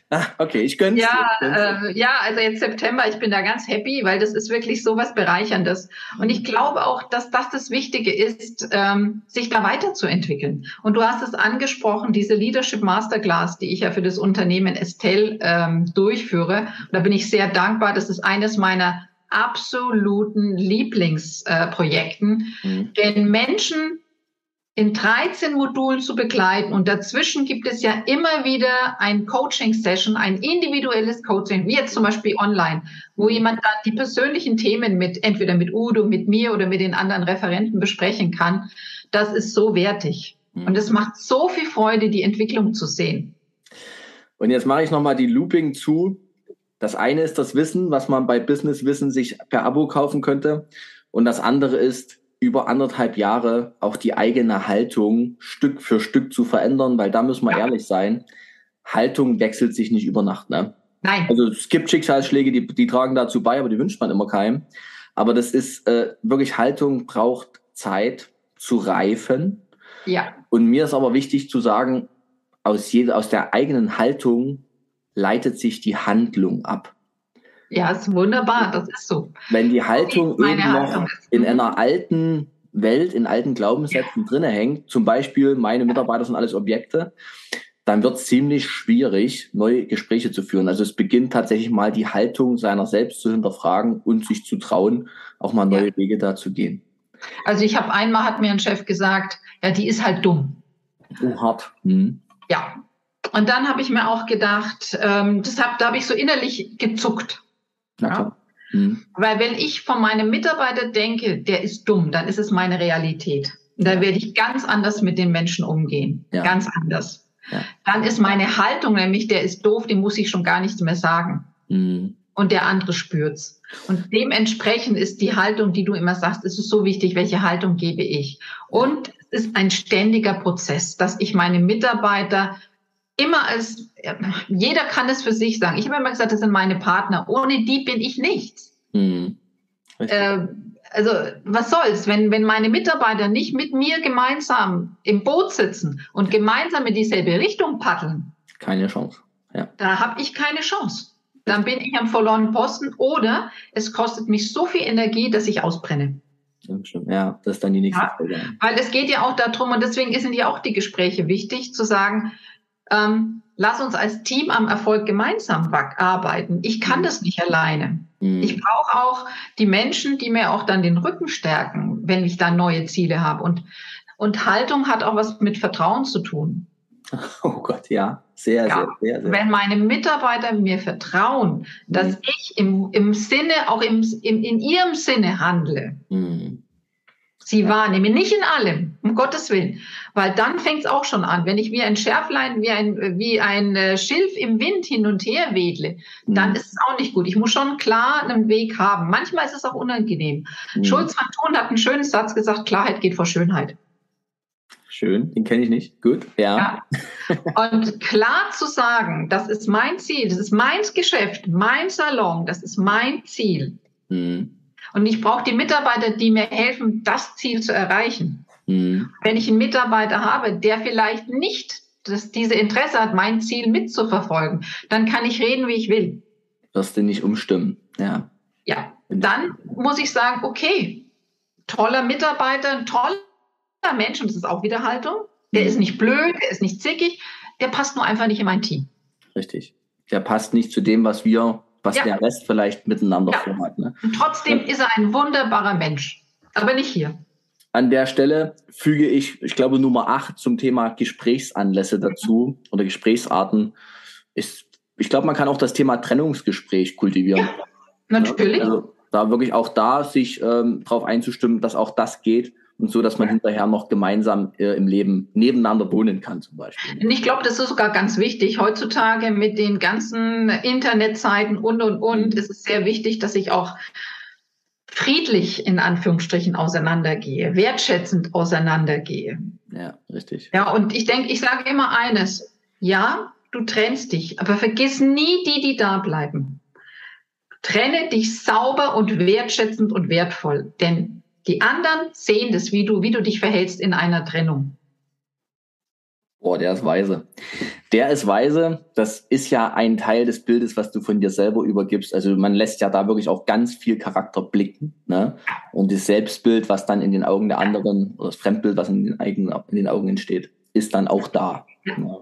Ah, okay, ich gönn's. Ja, äh, ja, also jetzt September, ich bin da ganz happy, weil das ist wirklich so was Bereicherndes. Und ich glaube auch, dass das das Wichtige ist, ähm, sich da weiterzuentwickeln. Und du hast es angesprochen, diese Leadership Masterclass, die ich ja für das Unternehmen Estelle ähm, durchführe. Und da bin ich sehr dankbar. Das ist eines meiner absoluten Lieblingsprojekten. Äh, mhm. Denn Menschen in 13 Modulen zu begleiten. Und dazwischen gibt es ja immer wieder ein Coaching-Session, ein individuelles Coaching, wie jetzt zum Beispiel online, wo jemand dann die persönlichen Themen mit, entweder mit Udo, mit mir oder mit den anderen Referenten besprechen kann. Das ist so wertig. Mhm. Und es macht so viel Freude, die Entwicklung zu sehen. Und jetzt mache ich nochmal die Looping zu. Das eine ist das Wissen, was man bei Business Wissen sich per Abo kaufen könnte. Und das andere ist, über anderthalb Jahre auch die eigene Haltung Stück für Stück zu verändern, weil da müssen wir ja. ehrlich sein, Haltung wechselt sich nicht über Nacht. Ne? Nein. Also es gibt Schicksalsschläge, die, die tragen dazu bei, aber die wünscht man immer keinem. Aber das ist äh, wirklich Haltung braucht Zeit zu reifen. Ja. Und mir ist aber wichtig zu sagen, aus, jeder, aus der eigenen Haltung leitet sich die Handlung ab. Ja, ist wunderbar, das ist so. Wenn die Haltung eben noch in einer alten Welt, in alten Glaubenssätzen ja. drinne hängt, zum Beispiel meine Mitarbeiter sind alles Objekte, dann wird es ziemlich schwierig, neue Gespräche zu führen. Also es beginnt tatsächlich mal die Haltung seiner selbst zu hinterfragen und sich zu trauen, auch mal neue ja. Wege da zu gehen. Also ich habe einmal, hat mir ein Chef gesagt, ja, die ist halt dumm. Oh, hart. Hm. Ja. Und dann habe ich mir auch gedacht, ähm, das hab, da habe ich so innerlich gezuckt. Ja? Mhm. Weil wenn ich von meinem Mitarbeiter denke, der ist dumm, dann ist es meine Realität. Da werde ich ganz anders mit den Menschen umgehen. Ja. Ganz anders. Ja. Dann ist meine Haltung nämlich, der ist doof, dem muss ich schon gar nichts mehr sagen. Mhm. Und der andere spürt's. Und dementsprechend ist die Haltung, die du immer sagst, es ist so wichtig, welche Haltung gebe ich. Und es ist ein ständiger Prozess, dass ich meine Mitarbeiter immer als, jeder kann es für sich sagen. Ich habe immer gesagt, das sind meine Partner. Ohne die bin ich nichts. Mhm. Äh, also was soll's, wenn, wenn meine Mitarbeiter nicht mit mir gemeinsam im Boot sitzen und gemeinsam in dieselbe Richtung paddeln. Keine Chance. Ja. Da habe ich keine Chance. Dann bin ich am verlorenen Posten oder es kostet mich so viel Energie, dass ich ausbrenne. Ja, das ist dann die nächste ja, Frage. Weil es geht ja auch darum, und deswegen sind ja auch die Gespräche wichtig, zu sagen, ähm, lass uns als Team am Erfolg gemeinsam arbeiten. Ich kann mhm. das nicht alleine. Mhm. Ich brauche auch die Menschen, die mir auch dann den Rücken stärken, wenn ich da neue Ziele habe. Und, und Haltung hat auch was mit Vertrauen zu tun. Oh Gott, ja. Sehr, ja, sehr, sehr, sehr. Wenn meine Mitarbeiter mir vertrauen, dass mhm. ich im, im Sinne, auch im, im, in ihrem Sinne handle, mhm sie wahrnehmen. Nicht in allem, um Gottes Willen. Weil dann fängt es auch schon an. Wenn ich wie ein Schärflein, wie ein, wie ein äh, Schilf im Wind hin und her wedle, dann mhm. ist es auch nicht gut. Ich muss schon klar einen Weg haben. Manchmal ist es auch unangenehm. Mhm. Schulz van Thun hat einen schönen Satz gesagt, Klarheit geht vor Schönheit. Schön, den kenne ich nicht. Gut, ja. ja. Und klar zu sagen, das ist mein Ziel, das ist mein Geschäft, mein Salon, das ist mein Ziel. Mhm. Und ich brauche die Mitarbeiter, die mir helfen, das Ziel zu erreichen. Mhm. Wenn ich einen Mitarbeiter habe, der vielleicht nicht das, diese Interesse hat, mein Ziel mitzuverfolgen, dann kann ich reden, wie ich will. Wirst du nicht umstimmen, ja. Ja, dann muss ich sagen, okay, toller Mitarbeiter, ein toller Mensch, und das ist auch wieder Haltung. Der mhm. ist nicht blöd, der ist nicht zickig, der passt nur einfach nicht in mein Team. Richtig. Der passt nicht zu dem, was wir, was ja. der Rest vielleicht miteinander ja. vorhat. Ne? Und trotzdem ist er ein wunderbarer Mensch, aber nicht hier. An der Stelle füge ich, ich glaube, Nummer 8 zum Thema Gesprächsanlässe dazu oder Gesprächsarten. Ist, ich glaube, man kann auch das Thema Trennungsgespräch kultivieren. Ja, natürlich. Also da wirklich auch da sich ähm, darauf einzustimmen, dass auch das geht und so, dass man hinterher noch gemeinsam äh, im Leben nebeneinander wohnen kann zum Beispiel. Und ich glaube, das ist sogar ganz wichtig. Heutzutage mit den ganzen Internetzeiten und, und, und mhm. ist es sehr wichtig, dass ich auch friedlich in Anführungsstrichen auseinandergehe, wertschätzend auseinandergehe. Ja, richtig. Ja, und ich denke, ich sage immer eines. Ja, du trennst dich, aber vergiss nie die, die da bleiben. Trenne dich sauber und wertschätzend und wertvoll, denn die anderen sehen das, wie du, wie du dich verhältst in einer Trennung. Boah, der ist weise. Der ist weise. Das ist ja ein Teil des Bildes, was du von dir selber übergibst. Also man lässt ja da wirklich auch ganz viel Charakter blicken. Ne? Und das Selbstbild, was dann in den Augen der anderen, oder das Fremdbild, was in den, eigenen, in den Augen entsteht, ist dann auch da.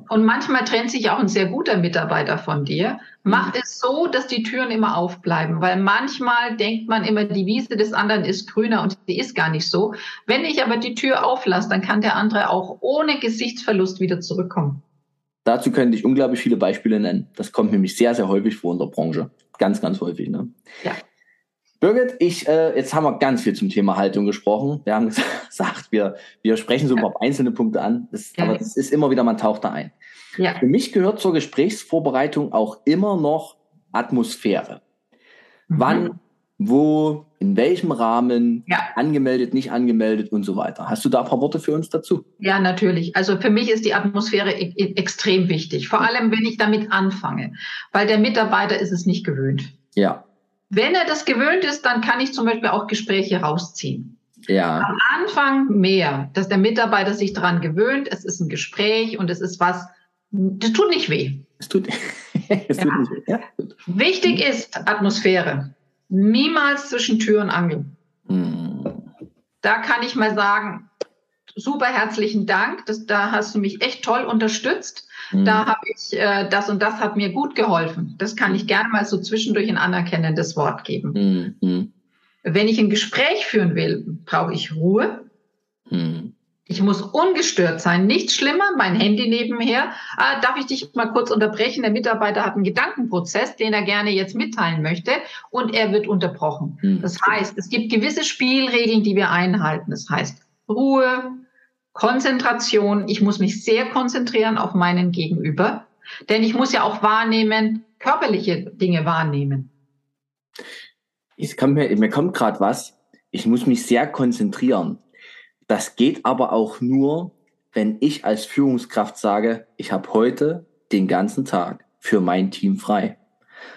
Und manchmal trennt sich auch ein sehr guter Mitarbeiter von dir. Mach mhm. es so, dass die Türen immer aufbleiben, weil manchmal denkt man immer, die Wiese des anderen ist grüner und sie ist gar nicht so. Wenn ich aber die Tür auflasse, dann kann der andere auch ohne Gesichtsverlust wieder zurückkommen. Dazu könnte ich unglaublich viele Beispiele nennen. Das kommt nämlich sehr, sehr häufig vor in der Branche. Ganz, ganz häufig. Ne? Ja. Birgit, ich, äh, jetzt haben wir ganz viel zum Thema Haltung gesprochen. Wir haben gesagt, wir, wir sprechen so ja. auf einzelne Punkte an, das, ja. aber das ist immer wieder, man taucht da ein. Ja. Für mich gehört zur Gesprächsvorbereitung auch immer noch Atmosphäre. Mhm. Wann, wo, in welchem Rahmen, ja. angemeldet, nicht angemeldet und so weiter. Hast du da ein paar Worte für uns dazu? Ja, natürlich. Also für mich ist die Atmosphäre e e extrem wichtig, vor allem wenn ich damit anfange, weil der Mitarbeiter ist es nicht gewöhnt. Ja. Wenn er das gewöhnt ist, dann kann ich zum Beispiel auch Gespräche rausziehen. Ja. Am Anfang mehr, dass der Mitarbeiter sich daran gewöhnt, es ist ein Gespräch und es ist was, das tut nicht weh. Es tut, es tut nicht weh. Ja. Wichtig ist Atmosphäre. Niemals zwischen Tür und Angel. Hm. Da kann ich mal sagen, super herzlichen Dank. Das, da hast du mich echt toll unterstützt. Mhm. Da habe ich äh, das und das hat mir gut geholfen. Das kann ich gerne mal so zwischendurch ein anerkennendes Wort geben. Mhm. Wenn ich ein Gespräch führen will, brauche ich Ruhe. Mhm. Ich muss ungestört sein, nichts schlimmer, mein Handy nebenher. Ah, darf ich dich mal kurz unterbrechen? Der Mitarbeiter hat einen Gedankenprozess, den er gerne jetzt mitteilen möchte und er wird unterbrochen. Mhm. Das heißt, es gibt gewisse Spielregeln, die wir einhalten. Das heißt Ruhe, Konzentration. Ich muss mich sehr konzentrieren auf meinen Gegenüber, denn ich muss ja auch wahrnehmen, körperliche Dinge wahrnehmen. Ich kann mir, mir kommt gerade was. Ich muss mich sehr konzentrieren. Das geht aber auch nur, wenn ich als Führungskraft sage, ich habe heute den ganzen Tag für mein Team frei.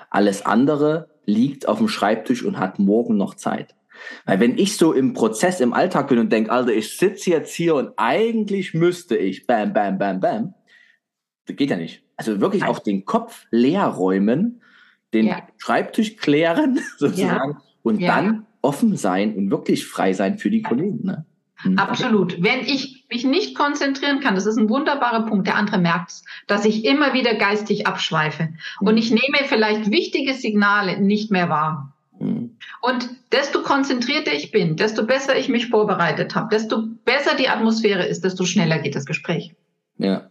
Alles andere liegt auf dem Schreibtisch und hat morgen noch Zeit. Weil wenn ich so im Prozess, im Alltag bin und denke, Alter, ich sitze jetzt hier und eigentlich müsste ich, bam, bam, bam, bam, das geht ja nicht. Also wirklich Nein. auch den Kopf leer räumen, den ja. Schreibtisch klären, sozusagen, ja. und ja. dann offen sein und wirklich frei sein für die Kollegen. Ne? Mhm. Absolut. Wenn ich mich nicht konzentrieren kann, das ist ein wunderbarer Punkt, der andere merkt es, dass ich immer wieder geistig abschweife und mhm. ich nehme vielleicht wichtige Signale nicht mehr wahr. Mhm. Und desto konzentrierter ich bin, desto besser ich mich vorbereitet habe, desto besser die Atmosphäre ist, desto schneller geht das Gespräch. Ja.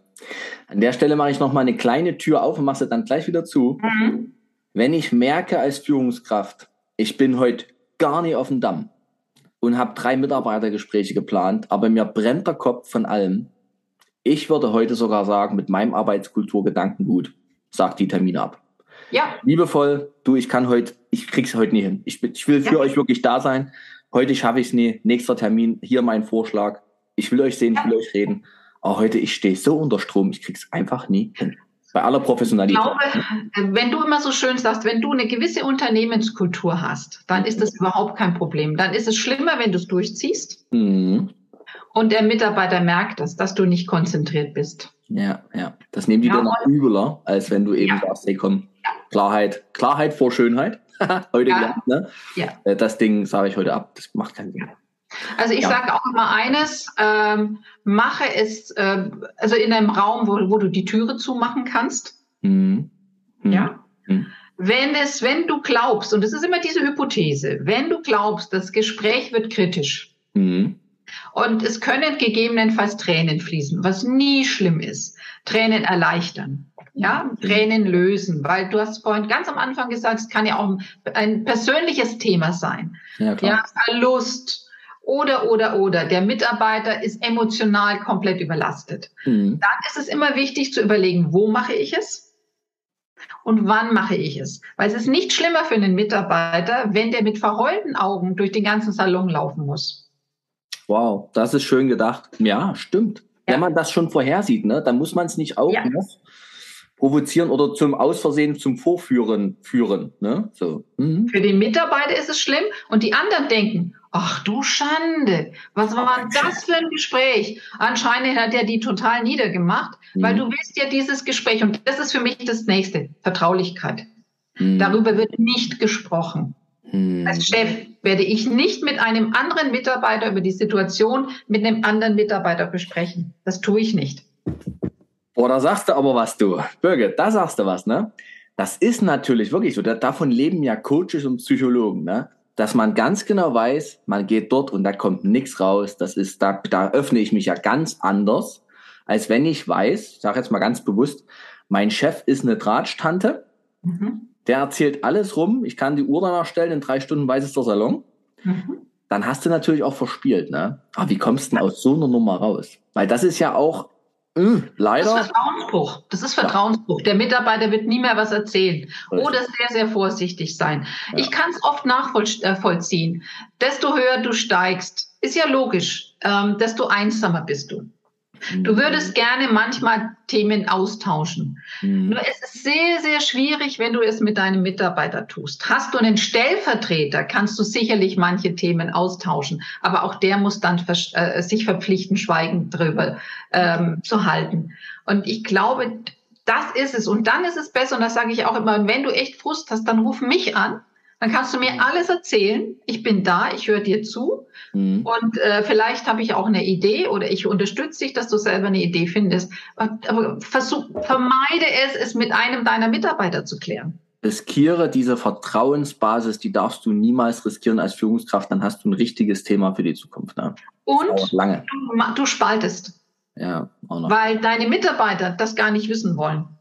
An der Stelle mache ich noch mal eine kleine Tür auf und mache sie dann gleich wieder zu. Mhm. Wenn ich merke als Führungskraft, ich bin heute gar nicht auf dem Damm und habe drei Mitarbeitergespräche geplant, aber mir brennt der Kopf von allem. Ich würde heute sogar sagen, mit meinem Arbeitskultur Gedankengut, sagt die Termine ab. Ja. Liebevoll, du, ich kann heute, ich krieg's heute nie hin. Ich, ich will für ja. euch wirklich da sein. Heute schaffe ich es nie. Nächster Termin, hier mein Vorschlag. Ich will euch sehen, ja. ich will euch reden. oh, heute ich stehe so unter Strom, ich krieg's einfach nie hin. Bei aller Professionalität. Ich glaube, wenn du immer so schön sagst, wenn du eine gewisse Unternehmenskultur hast, dann ist das überhaupt kein Problem. Dann ist es schlimmer, wenn du es durchziehst. Mhm. Und der Mitarbeiter merkt das, dass du nicht konzentriert bist. Ja, ja. Das nehmen die ja, dann übler, als wenn du eben ja. sagst, hey komm. Klarheit, Klarheit vor Schönheit. heute ja. gelernt, ne? Ja. Äh, das Ding sage ich heute ab, das macht keinen Sinn. Also ich ja. sage auch immer eines, ähm, mache es, äh, also in einem Raum, wo, wo du die Türe zumachen kannst. Mhm. Mhm. Ja. Mhm. Wenn es, wenn du glaubst, und das ist immer diese Hypothese, wenn du glaubst, das Gespräch wird kritisch mhm. Und es können gegebenenfalls Tränen fließen, was nie schlimm ist, Tränen erleichtern. Ja. Tränen lösen, weil du hast vorhin ganz am Anfang gesagt, es kann ja auch ein persönliches Thema sein. Ja, klar. ja Verlust, oder, oder, oder. Der Mitarbeiter ist emotional komplett überlastet. Mhm. Dann ist es immer wichtig zu überlegen, wo mache ich es? Und wann mache ich es? Weil es ist nicht schlimmer für einen Mitarbeiter, wenn der mit verheulten Augen durch den ganzen Salon laufen muss. Wow, das ist schön gedacht. Ja, stimmt. Ja. Wenn man das schon vorhersieht, ne, dann muss man es nicht auch ja. noch provozieren oder zum Ausversehen zum Vorführen führen. Ne? So. Mhm. Für den Mitarbeiter ist es schlimm und die anderen denken, Ach du Schande, was war das für ein Gespräch? Anscheinend hat er die total niedergemacht, mhm. weil du willst ja dieses Gespräch, und das ist für mich das nächste, Vertraulichkeit. Mhm. Darüber wird nicht gesprochen. Mhm. Als Chef werde ich nicht mit einem anderen Mitarbeiter über die Situation mit einem anderen Mitarbeiter besprechen. Das tue ich nicht. Boah, da sagst du aber was, du. Birgit, da sagst du was, ne? Das ist natürlich wirklich so. Davon leben ja Coaches und Psychologen, ne? dass man ganz genau weiß, man geht dort und da kommt nichts raus. Das ist, da, da öffne ich mich ja ganz anders, als wenn ich weiß, ich sage jetzt mal ganz bewusst, mein Chef ist eine Drahtstante, mhm. Der erzählt alles rum, ich kann die Uhr danach stellen, in drei Stunden weiß es der Salon. Mhm. Dann hast du natürlich auch verspielt, ne? Aber wie kommst du denn aus so einer Nummer raus? Weil das ist ja auch Mm, leider. Das ist Vertrauensbruch. Das ist Vertrauensbruch. Ja. Der Mitarbeiter wird nie mehr was erzählen Richtig. oder sehr, sehr vorsichtig sein. Ja. Ich kann es oft nachvollziehen. Desto höher du steigst, ist ja logisch, ähm, desto einsamer bist du. Du mhm. würdest gerne manchmal Themen austauschen. Mhm. Nur es ist sehr, sehr schwierig, wenn du es mit deinem Mitarbeiter tust. Hast du einen Stellvertreter, kannst du sicherlich manche Themen austauschen. Aber auch der muss dann äh, sich verpflichten, schweigend drüber ähm, zu halten. Und ich glaube, das ist es. Und dann ist es besser, und das sage ich auch immer, wenn du echt Frust hast, dann ruf mich an dann kannst du mir mhm. alles erzählen. Ich bin da, ich höre dir zu. Mhm. Und äh, vielleicht habe ich auch eine Idee oder ich unterstütze dich, dass du selber eine Idee findest. Aber versuch, vermeide es, es mit einem deiner Mitarbeiter zu klären. Riskiere diese Vertrauensbasis, die darfst du niemals riskieren als Führungskraft, dann hast du ein richtiges Thema für die Zukunft. Ne? Und lange. Du, du spaltest. Ja, auch noch. Weil deine Mitarbeiter das gar nicht wissen wollen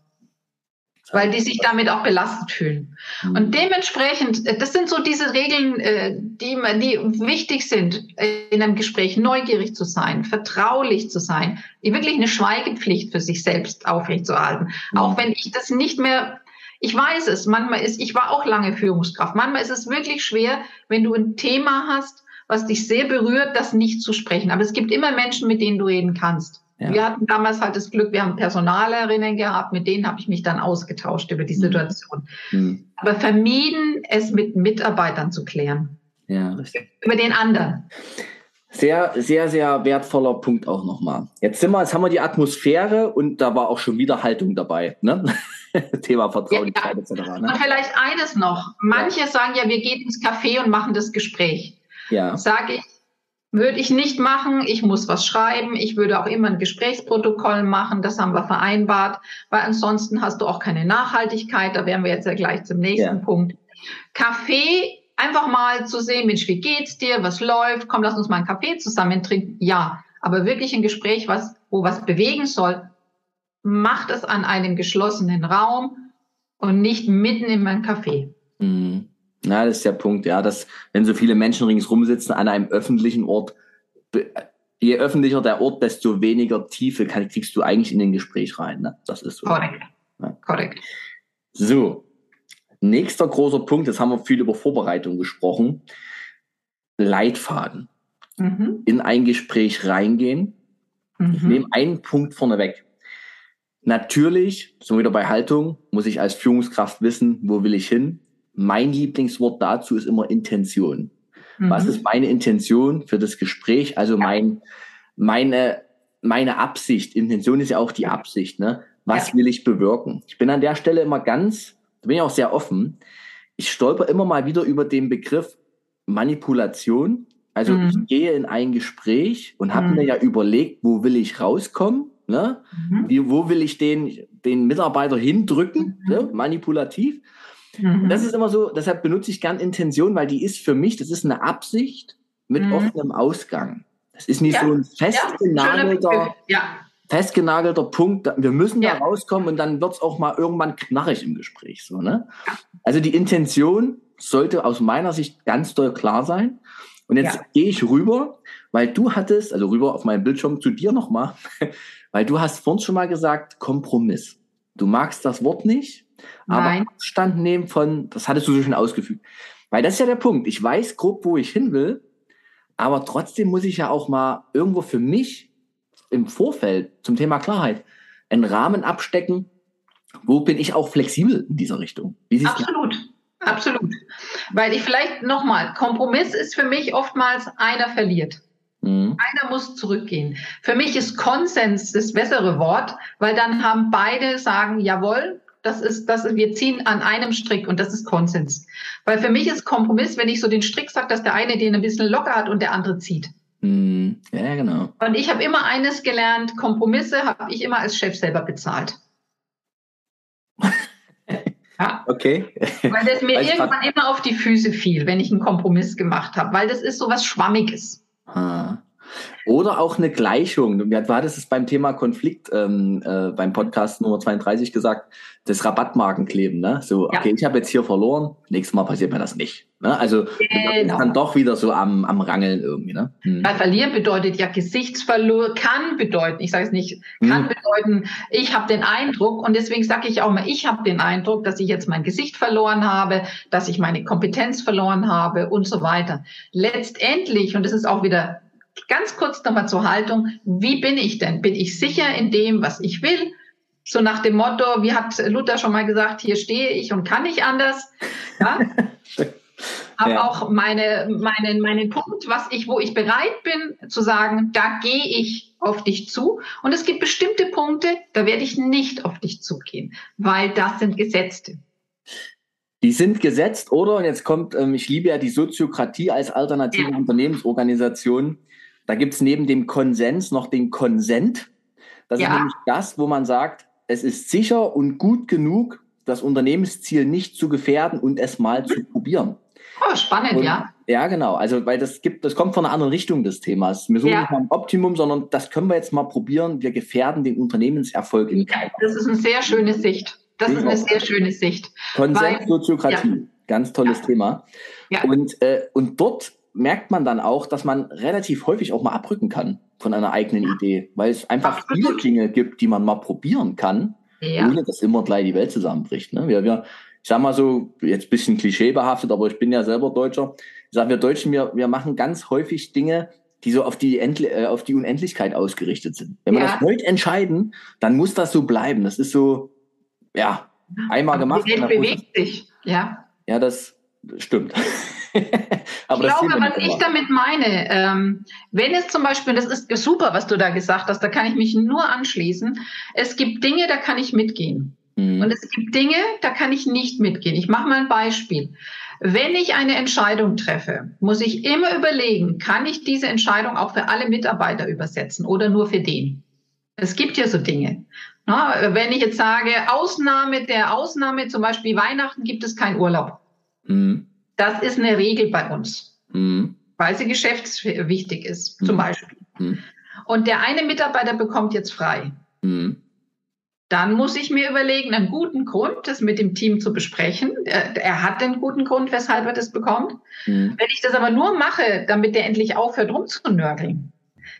weil die sich damit auch belastet fühlen. Mhm. Und dementsprechend, äh, das sind so diese Regeln, äh, die, die wichtig sind äh, in einem Gespräch, neugierig zu sein, vertraulich zu sein, wirklich eine Schweigepflicht für sich selbst aufrechtzuerhalten. Mhm. Auch wenn ich das nicht mehr ich weiß es, manchmal ist, ich war auch lange Führungskraft. Manchmal ist es wirklich schwer, wenn du ein Thema hast, was dich sehr berührt, das nicht zu sprechen. Aber es gibt immer Menschen, mit denen du reden kannst. Ja. Wir hatten damals halt das Glück, wir haben Personalerinnen gehabt, mit denen habe ich mich dann ausgetauscht über die mhm. Situation. Mhm. Aber vermieden, es mit Mitarbeitern zu klären. Ja, richtig. Über den anderen. Sehr, sehr, sehr wertvoller Punkt auch nochmal. Jetzt sind wir, jetzt haben wir die Atmosphäre und da war auch schon wieder Haltung dabei. Ne? Thema Vertraulichkeit ja, etc. Ne? Und vielleicht eines noch. Manche ja. sagen ja, wir gehen ins Café und machen das Gespräch. Ja. Sage ich, würde ich nicht machen. Ich muss was schreiben. Ich würde auch immer ein Gesprächsprotokoll machen. Das haben wir vereinbart, weil ansonsten hast du auch keine Nachhaltigkeit. Da wären wir jetzt ja gleich zum nächsten ja. Punkt. Kaffee, einfach mal zu sehen, Mensch, wie geht's dir? Was läuft? Komm, lass uns mal einen Kaffee zusammen trinken. Ja, aber wirklich ein Gespräch, was, wo was bewegen soll, macht es an einem geschlossenen Raum und nicht mitten in einem Café. Mhm. Ja, das ist der Punkt, ja, dass wenn so viele Menschen ringsrum sitzen an einem öffentlichen Ort, je öffentlicher der Ort, desto weniger Tiefe kann, kriegst du eigentlich in den Gespräch rein. Ne? Das ist so. Korrekt. Ja. Korrekt. So, nächster großer Punkt, jetzt haben wir viel über Vorbereitung gesprochen. Leitfaden. Mhm. In ein Gespräch reingehen Mhm. Ich nehme einen Punkt vorneweg. Natürlich, so wieder bei Haltung, muss ich als Führungskraft wissen, wo will ich hin. Mein Lieblingswort dazu ist immer Intention. Mhm. Was ist meine Intention für das Gespräch? Also mein, meine, meine Absicht. Intention ist ja auch die Absicht. Ne? Was ja. will ich bewirken? Ich bin an der Stelle immer ganz, da bin ich auch sehr offen. Ich stolper immer mal wieder über den Begriff Manipulation. Also mhm. ich gehe in ein Gespräch und habe mhm. mir ja überlegt, wo will ich rauskommen? Ne? Mhm. Wie, wo will ich den, den Mitarbeiter hindrücken? Mhm. Ne? Manipulativ. Mhm. Das ist immer so, deshalb benutze ich gern Intention, weil die ist für mich, das ist eine Absicht mit mhm. offenem Ausgang. Das ist nicht ja. so ein festgenagelter, ja. festgenagelter Punkt. Wir müssen da rauskommen und dann wird es auch mal irgendwann knarrig im Gespräch. So, ne? Also die Intention sollte aus meiner Sicht ganz doll klar sein. Und jetzt gehe ich rüber, weil du hattest, also rüber auf meinem Bildschirm zu dir nochmal, weil du hast vorhin schon mal gesagt, Kompromiss. Du magst das Wort nicht, aber Nein. Abstand nehmen von, das hattest du so schon ausgefügt. Weil das ist ja der Punkt. Ich weiß grob, wo ich hin will, aber trotzdem muss ich ja auch mal irgendwo für mich im Vorfeld zum Thema Klarheit einen Rahmen abstecken. Wo bin ich auch flexibel in dieser Richtung? Absolut. Absolut. Weil ich vielleicht nochmal, Kompromiss ist für mich oftmals einer verliert. Mhm. Einer muss zurückgehen. Für mich ist Konsens das bessere Wort, weil dann haben beide sagen, jawohl, das ist, das ist, wir ziehen an einem Strick und das ist Konsens. Weil für mich ist Kompromiss, wenn ich so den Strick sage, dass der eine den ein bisschen locker hat und der andere zieht. Mhm. Ja, genau. Und ich habe immer eines gelernt, Kompromisse habe ich immer als Chef selber bezahlt. ja. Okay. Weil das mir Weiß irgendwann immer auf die Füße fiel, wenn ich einen Kompromiss gemacht habe, weil das ist so was Schwammiges. Ha. Oder auch eine Gleichung. Du hattest es beim Thema Konflikt ähm, äh, beim Podcast Nummer 32 gesagt, das Rabattmarkenkleben. Ne? So, okay, ja. ich habe jetzt hier verloren, nächstes Mal passiert mir das nicht. Ne? Also genau. dann doch wieder so am, am Rangeln irgendwie. Ne? Hm. Weil verlieren bedeutet ja Gesichtsverlust, kann bedeuten, ich sage es nicht, kann hm. bedeuten, ich habe den Eindruck und deswegen sage ich auch mal, ich habe den Eindruck, dass ich jetzt mein Gesicht verloren habe, dass ich meine Kompetenz verloren habe und so weiter. Letztendlich, und das ist auch wieder ganz kurz nochmal zur Haltung. Wie bin ich denn? Bin ich sicher in dem, was ich will? So nach dem Motto, wie hat Luther schon mal gesagt, hier stehe ich und kann nicht anders. Ja? Habe ja. auch meine, meinen, meinen Punkt, was ich, wo ich bereit bin zu sagen, da gehe ich auf dich zu. Und es gibt bestimmte Punkte, da werde ich nicht auf dich zugehen, weil das sind Gesetzte. Die sind gesetzt, oder? Und jetzt kommt, ähm, ich liebe ja die Soziokratie als alternative ja. Unternehmensorganisation. Da gibt es neben dem Konsens noch den Konsent. Das ja. ist nämlich das, wo man sagt, es ist sicher und gut genug, das Unternehmensziel nicht zu gefährden und es mal zu probieren. Oh, spannend, und, ja. Ja, genau. Also, weil das gibt, das kommt von einer anderen Richtung des Themas. Wir suchen ja. nicht mal ein Optimum, sondern das können wir jetzt mal probieren. Wir gefährden den Unternehmenserfolg in keiner. Das ist eine sehr schöne Sicht. Das ist eine sehr schöne Sicht. Konsens, Soziokratie. Ja. Ganz tolles ja. Thema. Ja. Und, äh, und dort merkt man dann auch, dass man relativ häufig auch mal abrücken kann von einer eigenen Idee, weil es einfach Absolut. viele Dinge gibt, die man mal probieren kann, ja. ohne dass immer gleich die Welt zusammenbricht. Ne? Wir, wir, ich sag mal so, jetzt bisschen klischeebehaftet, aber ich bin ja selber Deutscher. Ich sage, wir Deutschen, wir, wir machen ganz häufig Dinge, die so auf die, Endli äh, auf die Unendlichkeit ausgerichtet sind. Wenn wir ja. das heute entscheiden, dann muss das so bleiben. Das ist so, ja, einmal aber gemacht. Die Welt bewegt sich, ja. Ja, das stimmt. Aber ich glaube, was ich damit meine, ähm, wenn es zum Beispiel, das ist super, was du da gesagt hast, da kann ich mich nur anschließen. Es gibt Dinge, da kann ich mitgehen. Mhm. Und es gibt Dinge, da kann ich nicht mitgehen. Ich mache mal ein Beispiel. Wenn ich eine Entscheidung treffe, muss ich immer überlegen, kann ich diese Entscheidung auch für alle Mitarbeiter übersetzen oder nur für den? Es gibt ja so Dinge. Na, wenn ich jetzt sage, Ausnahme der Ausnahme, zum Beispiel Weihnachten gibt es keinen Urlaub. Mhm. Das ist eine Regel bei uns, mhm. weil sie geschäftswichtig ist, zum mhm. Beispiel. Mhm. Und der eine Mitarbeiter bekommt jetzt frei. Mhm. Dann muss ich mir überlegen, einen guten Grund, das mit dem Team zu besprechen. Er, er hat einen guten Grund, weshalb er das bekommt. Mhm. Wenn ich das aber nur mache, damit der endlich aufhört, rumzunörgeln,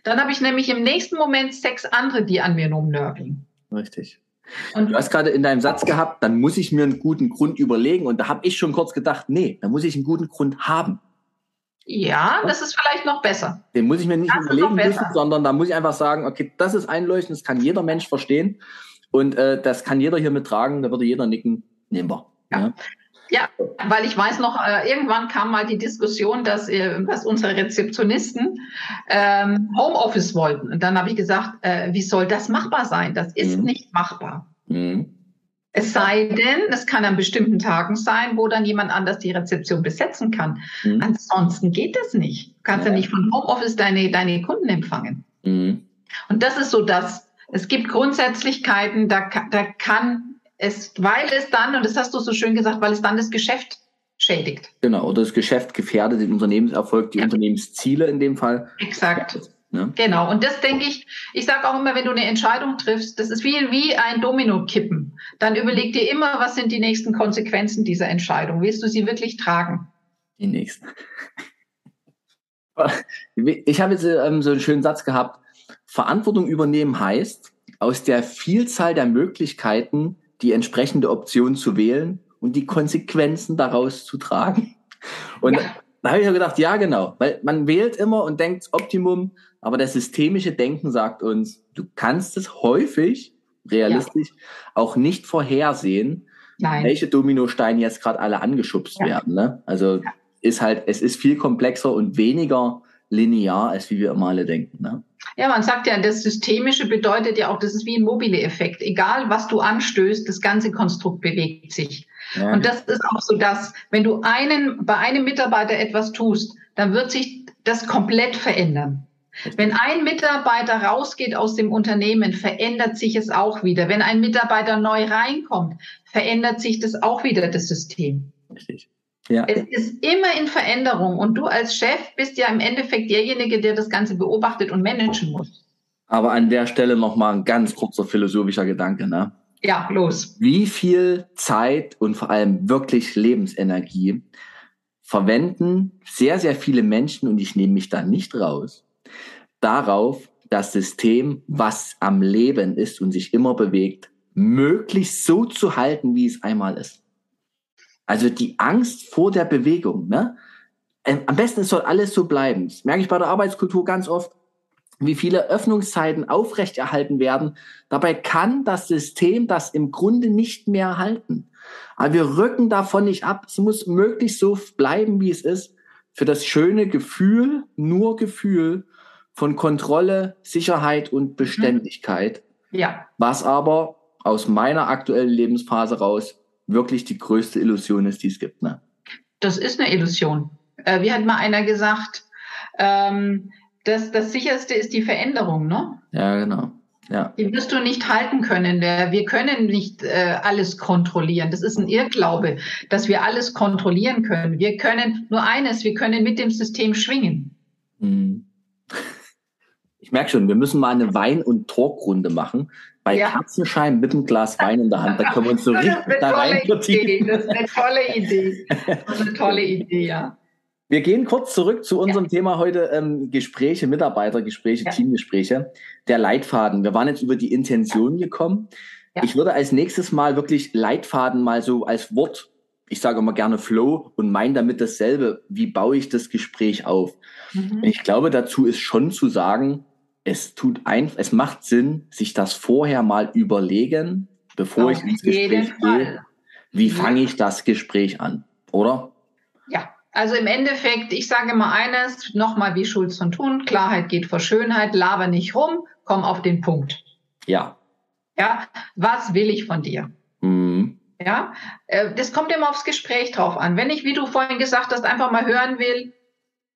dann habe ich nämlich im nächsten Moment sechs andere, die an mir rumnörgeln. Richtig. Und du hast gerade in deinem Satz gehabt, dann muss ich mir einen guten Grund überlegen. Und da habe ich schon kurz gedacht, nee, da muss ich einen guten Grund haben. Ja, das ist vielleicht noch besser. Den muss ich mir nicht das überlegen müssen, sondern da muss ich einfach sagen, okay, das ist einleuchtend, das kann jeder Mensch verstehen und äh, das kann jeder hier mittragen, da würde jeder nicken, nehmen wir. Ja. ja. Ja, weil ich weiß noch, äh, irgendwann kam mal die Diskussion, dass, äh, dass unsere Rezeptionisten ähm, Homeoffice wollten. Und dann habe ich gesagt, äh, wie soll das machbar sein? Das ist mhm. nicht machbar. Mhm. Es sei denn, es kann an bestimmten Tagen sein, wo dann jemand anders die Rezeption besetzen kann. Mhm. Ansonsten geht das nicht. Du kannst ja, ja nicht von Homeoffice deine, deine Kunden empfangen. Mhm. Und das ist so das. Es gibt Grundsätzlichkeiten, da, da kann es, weil es dann, und das hast du so schön gesagt, weil es dann das Geschäft schädigt. Genau, oder das Geschäft gefährdet den Unternehmenserfolg, die ja. Unternehmensziele in dem Fall. Exakt. Ja. Genau, und das denke ich, ich sage auch immer, wenn du eine Entscheidung triffst, das ist wie, wie ein Domino-Kippen. Dann überleg dir immer, was sind die nächsten Konsequenzen dieser Entscheidung? Willst du sie wirklich tragen? Die nächsten. Ich habe jetzt ähm, so einen schönen Satz gehabt. Verantwortung übernehmen heißt, aus der Vielzahl der Möglichkeiten die entsprechende Option zu wählen und die Konsequenzen daraus zu tragen. Und ja. da habe ich mir gedacht, ja genau, weil man wählt immer und denkt Optimum, aber das systemische Denken sagt uns, du kannst es häufig, realistisch, ja. auch nicht vorhersehen, Nein. welche Dominosteine jetzt gerade alle angeschubst ja. werden. Ne? Also ist halt, es ist viel komplexer und weniger linear, als wie wir immer alle denken. Ne? Ja, man sagt ja, das Systemische bedeutet ja auch, das ist wie ein mobile Effekt. Egal, was du anstößt, das ganze Konstrukt bewegt sich. Ja. Und das ist auch so, dass wenn du einen, bei einem Mitarbeiter etwas tust, dann wird sich das komplett verändern. Wenn ein Mitarbeiter rausgeht aus dem Unternehmen, verändert sich es auch wieder. Wenn ein Mitarbeiter neu reinkommt, verändert sich das auch wieder, das System. Richtig. Ja. Es ist immer in Veränderung und du als Chef bist ja im Endeffekt derjenige, der das Ganze beobachtet und managen muss. Aber an der Stelle nochmal ein ganz kurzer philosophischer Gedanke, ne? Ja, los. Wie viel Zeit und vor allem wirklich Lebensenergie verwenden sehr, sehr viele Menschen, und ich nehme mich da nicht raus, darauf, das System, was am Leben ist und sich immer bewegt, möglichst so zu halten, wie es einmal ist. Also die Angst vor der Bewegung. Ne? Ähm, am besten es soll alles so bleiben. Das merke ich bei der Arbeitskultur ganz oft, wie viele Öffnungszeiten aufrechterhalten werden. Dabei kann das System das im Grunde nicht mehr halten. Aber wir rücken davon nicht ab. Es muss möglichst so bleiben, wie es ist. Für das schöne Gefühl, nur Gefühl von Kontrolle, Sicherheit und Beständigkeit. Ja. Was aber aus meiner aktuellen Lebensphase raus wirklich die größte Illusion ist, die es gibt. Ne? Das ist eine Illusion. Äh, wie hat mal einer gesagt, ähm, das, das sicherste ist die Veränderung, ne? Ja, genau. Ja. Die wirst du nicht halten können. Wir können nicht äh, alles kontrollieren. Das ist ein Irrglaube, dass wir alles kontrollieren können. Wir können nur eines, wir können mit dem System schwingen. Hm. Ich merke schon, wir müssen mal eine Wein- und Talkrunde machen, bei ja. Kerzenschein mit einem Glas Wein in der Hand, da können wir uns so richtig da rein. Das ist eine tolle Idee. Das ist eine tolle Idee, ja. Wir gehen kurz zurück zu unserem ja. Thema heute, ähm, Gespräche, Mitarbeitergespräche, ja. Teamgespräche, der Leitfaden. Wir waren jetzt über die Intention gekommen. Ich würde als nächstes mal wirklich Leitfaden mal so als Wort, ich sage immer gerne Flow und meine damit dasselbe. Wie baue ich das Gespräch auf? Mhm. Ich glaube, dazu ist schon zu sagen, es tut ein, es macht Sinn, sich das vorher mal überlegen, bevor Auf ich ins Gespräch gehe. Wie fange ich das Gespräch an, oder? Ja, also im Endeffekt, ich sage mal eines, nochmal wie Schulz von Thun, Klarheit geht vor Schönheit, laber nicht rum, komm auf den Punkt. Ja. Ja, was will ich von dir? Mhm. Ja, äh, das kommt immer aufs Gespräch drauf an. Wenn ich, wie du vorhin gesagt hast, einfach mal hören will,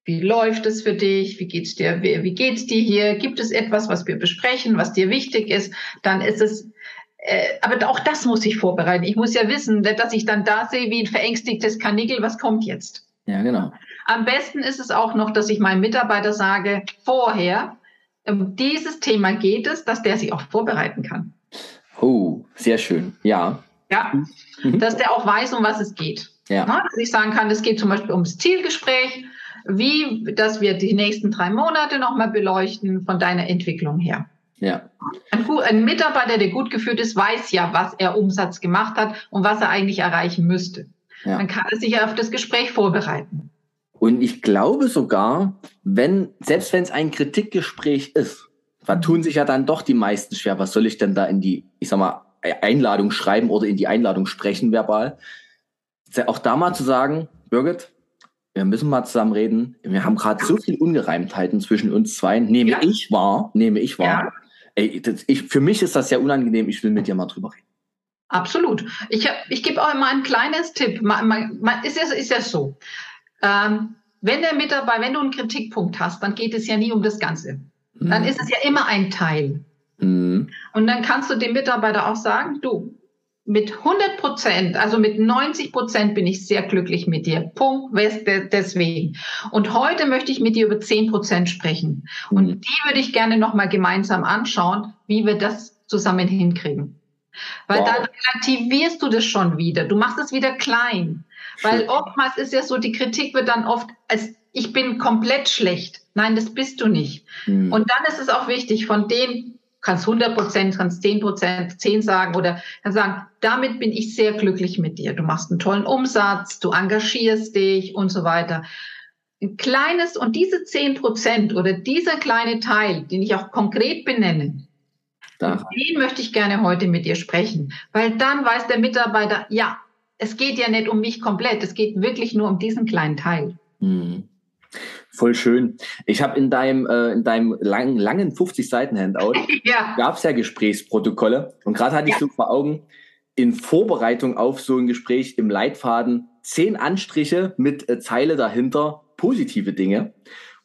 wie läuft es für dich? Wie geht's dir? Wie, wie geht's dir hier? Gibt es etwas, was wir besprechen, was dir wichtig ist? Dann ist es äh, aber auch das muss ich vorbereiten. Ich muss ja wissen, dass ich dann da sehe wie ein verängstigtes Kanickel, was kommt jetzt? Ja, genau. Am besten ist es auch noch, dass ich meinem Mitarbeiter sage, vorher, um dieses Thema geht es, dass der sich auch vorbereiten kann. Oh, sehr schön. Ja. Ja, mhm. dass der auch weiß, um was es geht. Ja. Na, dass ich sagen kann, es geht zum Beispiel ums Zielgespräch wie, dass wir die nächsten drei Monate nochmal beleuchten von deiner Entwicklung her. Ja. Ein, ein, Mitarbeiter, der gut geführt ist, weiß ja, was er Umsatz gemacht hat und was er eigentlich erreichen müsste. Ja. Dann kann er sich ja auf das Gespräch vorbereiten. Und ich glaube sogar, wenn, selbst wenn es ein Kritikgespräch ist, vertun sich ja dann doch die meisten schwer. Was soll ich denn da in die, ich sag mal, Einladung schreiben oder in die Einladung sprechen verbal? Auch da mal zu sagen, Birgit, wir müssen mal zusammen reden. Wir haben gerade so viel Ungereimtheiten zwischen uns zwei. Nehme ja. ich wahr, nehme ich wahr. Ja. Ey, das, ich, für mich ist das sehr unangenehm. Ich will mit dir mal drüber reden. Absolut. Ich, ich gebe auch immer ein kleines Tipp. Man, man, man, ist, ja, ist so. Ähm, wenn der Mitarbeiter, wenn du einen Kritikpunkt hast, dann geht es ja nie um das Ganze. Dann mhm. ist es ja immer ein Teil. Mhm. Und dann kannst du dem Mitarbeiter auch sagen, du, mit 100 Prozent, also mit 90 Prozent bin ich sehr glücklich mit dir. Punkt, deswegen. Und heute möchte ich mit dir über 10 Prozent sprechen. Und mhm. die würde ich gerne nochmal gemeinsam anschauen, wie wir das zusammen hinkriegen. Weil wow. dann relativierst du das schon wieder. Du machst es wieder klein. Weil oftmals ist ja so, die Kritik wird dann oft als ich bin komplett schlecht. Nein, das bist du nicht. Mhm. Und dann ist es auch wichtig, von dem kannst 100 Prozent, kannst 10 Prozent, 10 sagen oder dann sagen, damit bin ich sehr glücklich mit dir. Du machst einen tollen Umsatz, du engagierst dich und so weiter. Ein kleines und diese 10 Prozent oder dieser kleine Teil, den ich auch konkret benenne, den möchte ich gerne heute mit dir sprechen, weil dann weiß der Mitarbeiter, ja, es geht ja nicht um mich komplett, es geht wirklich nur um diesen kleinen Teil. Mhm. Voll schön. Ich habe in deinem, äh, in deinem langen, langen 50 Seiten Handout ja. gab es ja Gesprächsprotokolle und gerade hatte ich so vor Augen in Vorbereitung auf so ein Gespräch im Leitfaden zehn Anstriche mit äh, Zeile dahinter positive Dinge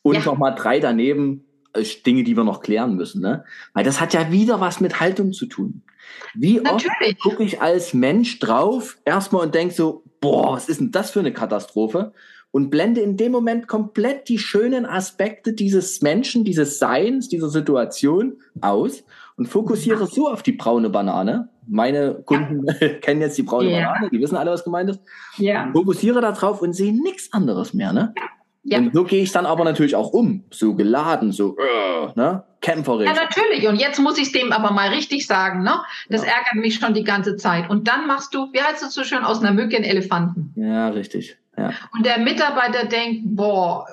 und ja. nochmal drei daneben äh, Dinge, die wir noch klären müssen. Ne? Weil das hat ja wieder was mit Haltung zu tun. Wie Natürlich. oft gucke ich als Mensch drauf erstmal und denke so, boah, was ist denn das für eine Katastrophe? Und blende in dem Moment komplett die schönen Aspekte dieses Menschen, dieses Seins, dieser Situation aus und fokussiere so auf die braune Banane. Meine Kunden ja. kennen jetzt die braune ja. Banane, die wissen alle, was gemeint ist. Ja. Fokussiere darauf und sehe nichts anderes mehr. Ne? Ja. Und so gehe ich dann aber natürlich auch um, so geladen, so uh, ne? kämpferisch. Ja, natürlich. Und jetzt muss ich dem aber mal richtig sagen, ne? Das ja. ärgert mich schon die ganze Zeit. Und dann machst du, wie heißt es so schön, aus einer Mücke einen Elefanten. Ja, richtig. Ja. Und der Mitarbeiter denkt, boah,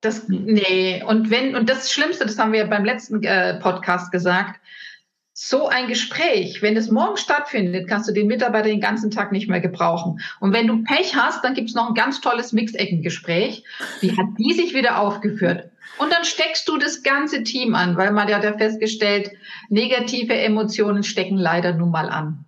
das, hm. nee. Und wenn, und das Schlimmste, das haben wir beim letzten äh, Podcast gesagt, so ein Gespräch, wenn es morgen stattfindet, kannst du den Mitarbeiter den ganzen Tag nicht mehr gebrauchen. Und wenn du Pech hast, dann gibt es noch ein ganz tolles Mixeckengespräch. Wie hat die sich wieder aufgeführt? Und dann steckst du das ganze Team an, weil man hat ja festgestellt, negative Emotionen stecken leider nun mal an.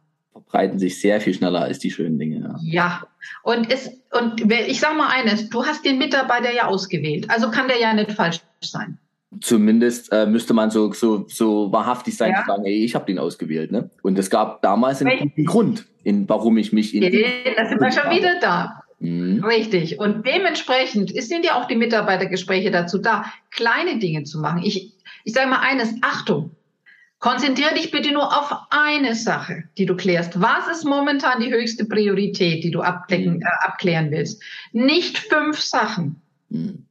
Verbreiten sich sehr viel schneller als die schönen Dinge. Ja, und es, und ich sag mal eines, du hast den Mitarbeiter ja ausgewählt, also kann der ja nicht falsch sein. Zumindest äh, müsste man so, so, so wahrhaftig sein ja. zu sagen, ey, ich habe den ausgewählt. Ne? Und es gab damals einen guten Grund, in, warum ich mich in. Ja, da sind wir schon wieder da. Mhm. Richtig. Und dementsprechend sind ja auch die Mitarbeitergespräche dazu da, kleine Dinge zu machen. Ich, ich sage mal eines, Achtung, konzentriere dich bitte nur auf eine Sache, die du klärst. Was ist momentan die höchste Priorität, die du abdecken, mhm. äh, abklären willst? Nicht fünf Sachen. Mhm.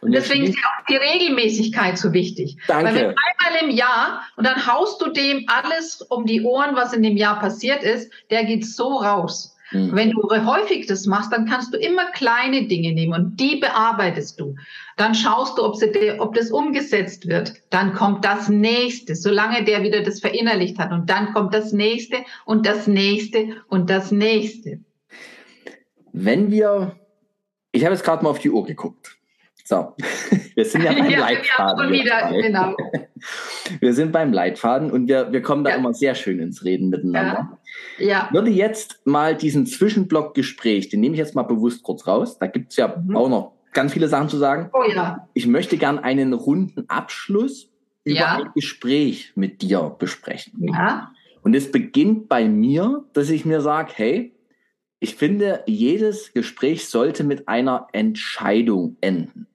Und deswegen ist ja auch die Regelmäßigkeit so wichtig. Danke. Weil wenn einmal im Jahr und dann haust du dem alles um die Ohren, was in dem Jahr passiert ist, der geht so raus. Mhm. Wenn du häufig das machst, dann kannst du immer kleine Dinge nehmen und die bearbeitest du. Dann schaust du, ob, sie, ob das umgesetzt wird. Dann kommt das nächste, solange der wieder das verinnerlicht hat. Und dann kommt das nächste und das nächste und das nächste. Wenn wir, ich habe jetzt gerade mal auf die Uhr geguckt. So, wir sind ja beim ja, Leitfaden. Wieder, genau. Wir sind beim Leitfaden und wir, wir kommen da ja. immer sehr schön ins Reden miteinander. Ja. ja. Würde jetzt mal diesen Zwischenblock-Gespräch, den nehme ich jetzt mal bewusst kurz raus. Da gibt es ja mhm. auch noch ganz viele Sachen zu sagen. Oh ja. Ich möchte gern einen runden Abschluss über ja. ein Gespräch mit dir besprechen. Ja. Und es beginnt bei mir, dass ich mir sage, hey, ich finde, jedes Gespräch sollte mit einer Entscheidung enden.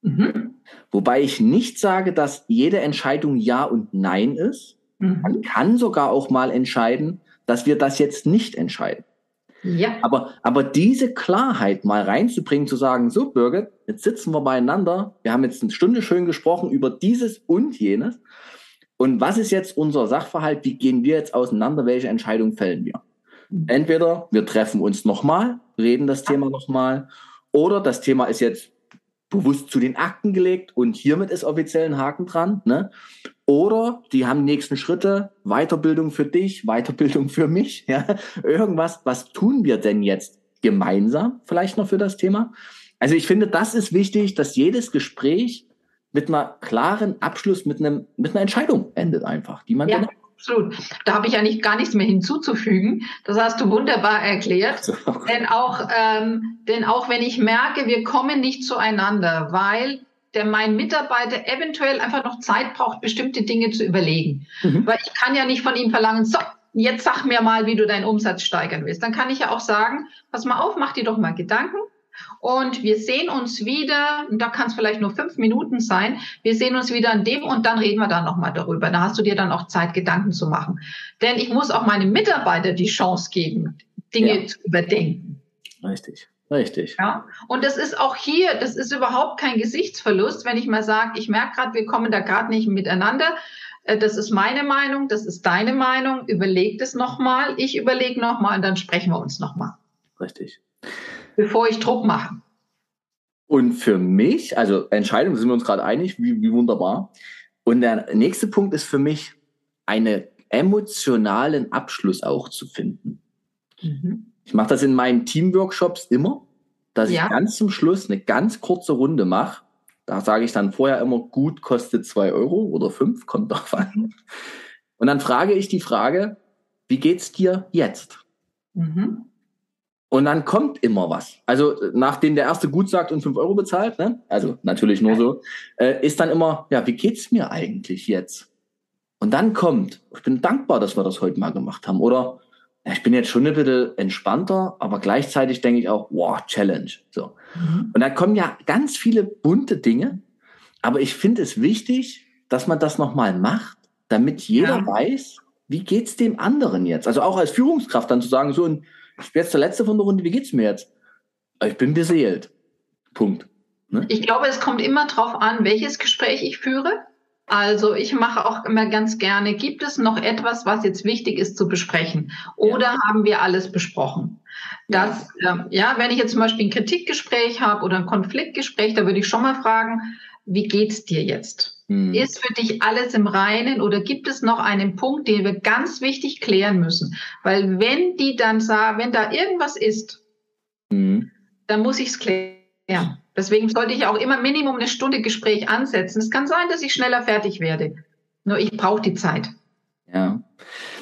Mhm. Wobei ich nicht sage, dass jede Entscheidung Ja und Nein ist. Mhm. Man kann sogar auch mal entscheiden, dass wir das jetzt nicht entscheiden. Ja. Aber, aber diese Klarheit mal reinzubringen, zu sagen, so Birgit, jetzt sitzen wir beieinander, wir haben jetzt eine Stunde schön gesprochen über dieses und jenes. Und was ist jetzt unser Sachverhalt? Wie gehen wir jetzt auseinander? Welche Entscheidung fällen wir? Mhm. Entweder wir treffen uns nochmal, reden das Thema nochmal, oder das Thema ist jetzt bewusst zu den Akten gelegt und hiermit ist offiziell ein Haken dran. Ne? Oder die haben nächsten Schritte, Weiterbildung für dich, Weiterbildung für mich. Ja? Irgendwas, was tun wir denn jetzt gemeinsam vielleicht noch für das Thema? Also ich finde, das ist wichtig, dass jedes Gespräch mit einer klaren Abschluss, mit, einem, mit einer Entscheidung endet einfach, die man ja. dann Absolut. Da habe ich eigentlich gar nichts mehr hinzuzufügen. Das hast du wunderbar erklärt. denn auch, ähm, denn auch wenn ich merke, wir kommen nicht zueinander, weil der mein Mitarbeiter eventuell einfach noch Zeit braucht, bestimmte Dinge zu überlegen. Mhm. Weil ich kann ja nicht von ihm verlangen, so, jetzt sag mir mal, wie du deinen Umsatz steigern willst. Dann kann ich ja auch sagen, pass mal auf, mach dir doch mal Gedanken und wir sehen uns wieder, und da kann es vielleicht nur fünf Minuten sein, wir sehen uns wieder an dem und dann reden wir dann nochmal darüber. Da hast du dir dann auch Zeit, Gedanken zu machen. Denn ich muss auch meinem Mitarbeiter die Chance geben, Dinge ja. zu überdenken. Richtig. Richtig. Ja, und das ist auch hier, das ist überhaupt kein Gesichtsverlust, wenn ich mal sage, ich merke gerade, wir kommen da gerade nicht miteinander. Äh, das ist meine Meinung, das ist deine Meinung. Überleg das nochmal, ich überlege nochmal und dann sprechen wir uns nochmal. Richtig bevor ich Druck mache. Und für mich, also Entscheidung, sind wir uns gerade einig, wie, wie wunderbar. Und der nächste Punkt ist für mich, einen emotionalen Abschluss auch zu finden. Mhm. Ich mache das in meinen Teamworkshops immer, dass ja. ich ganz zum Schluss eine ganz kurze Runde mache. Da sage ich dann vorher immer, gut kostet zwei Euro oder fünf, kommt drauf an. Mhm. Und dann frage ich die Frage, wie geht's dir jetzt? Mhm. Und dann kommt immer was. Also nachdem der erste gut sagt und fünf Euro bezahlt, ne? also natürlich nur so, äh, ist dann immer, ja, wie geht's mir eigentlich jetzt? Und dann kommt, ich bin dankbar, dass wir das heute mal gemacht haben. Oder ich bin jetzt schon ein bisschen entspannter, aber gleichzeitig denke ich auch, wow, Challenge. So. Mhm. Und da kommen ja ganz viele bunte Dinge. Aber ich finde es wichtig, dass man das nochmal macht, damit jeder ja. weiß, wie geht's dem anderen jetzt? Also auch als Führungskraft dann zu sagen, so ein ich bin jetzt der Letzte von der Runde, wie geht's mir jetzt? Ich bin beseelt. Punkt. Ne? Ich glaube, es kommt immer darauf an, welches Gespräch ich führe. Also ich mache auch immer ganz gerne, gibt es noch etwas, was jetzt wichtig ist zu besprechen? Oder ja. haben wir alles besprochen? Das, ja. Äh, ja, wenn ich jetzt zum Beispiel ein Kritikgespräch habe oder ein Konfliktgespräch, da würde ich schon mal fragen, wie geht's dir jetzt? Hm. Ist für dich alles im Reinen oder gibt es noch einen Punkt, den wir ganz wichtig klären müssen? Weil wenn die dann sagen, wenn da irgendwas ist, hm. dann muss ich es klären. Deswegen sollte ich auch immer Minimum eine Stunde Gespräch ansetzen. Es kann sein, dass ich schneller fertig werde. Nur ich brauche die Zeit. Ja.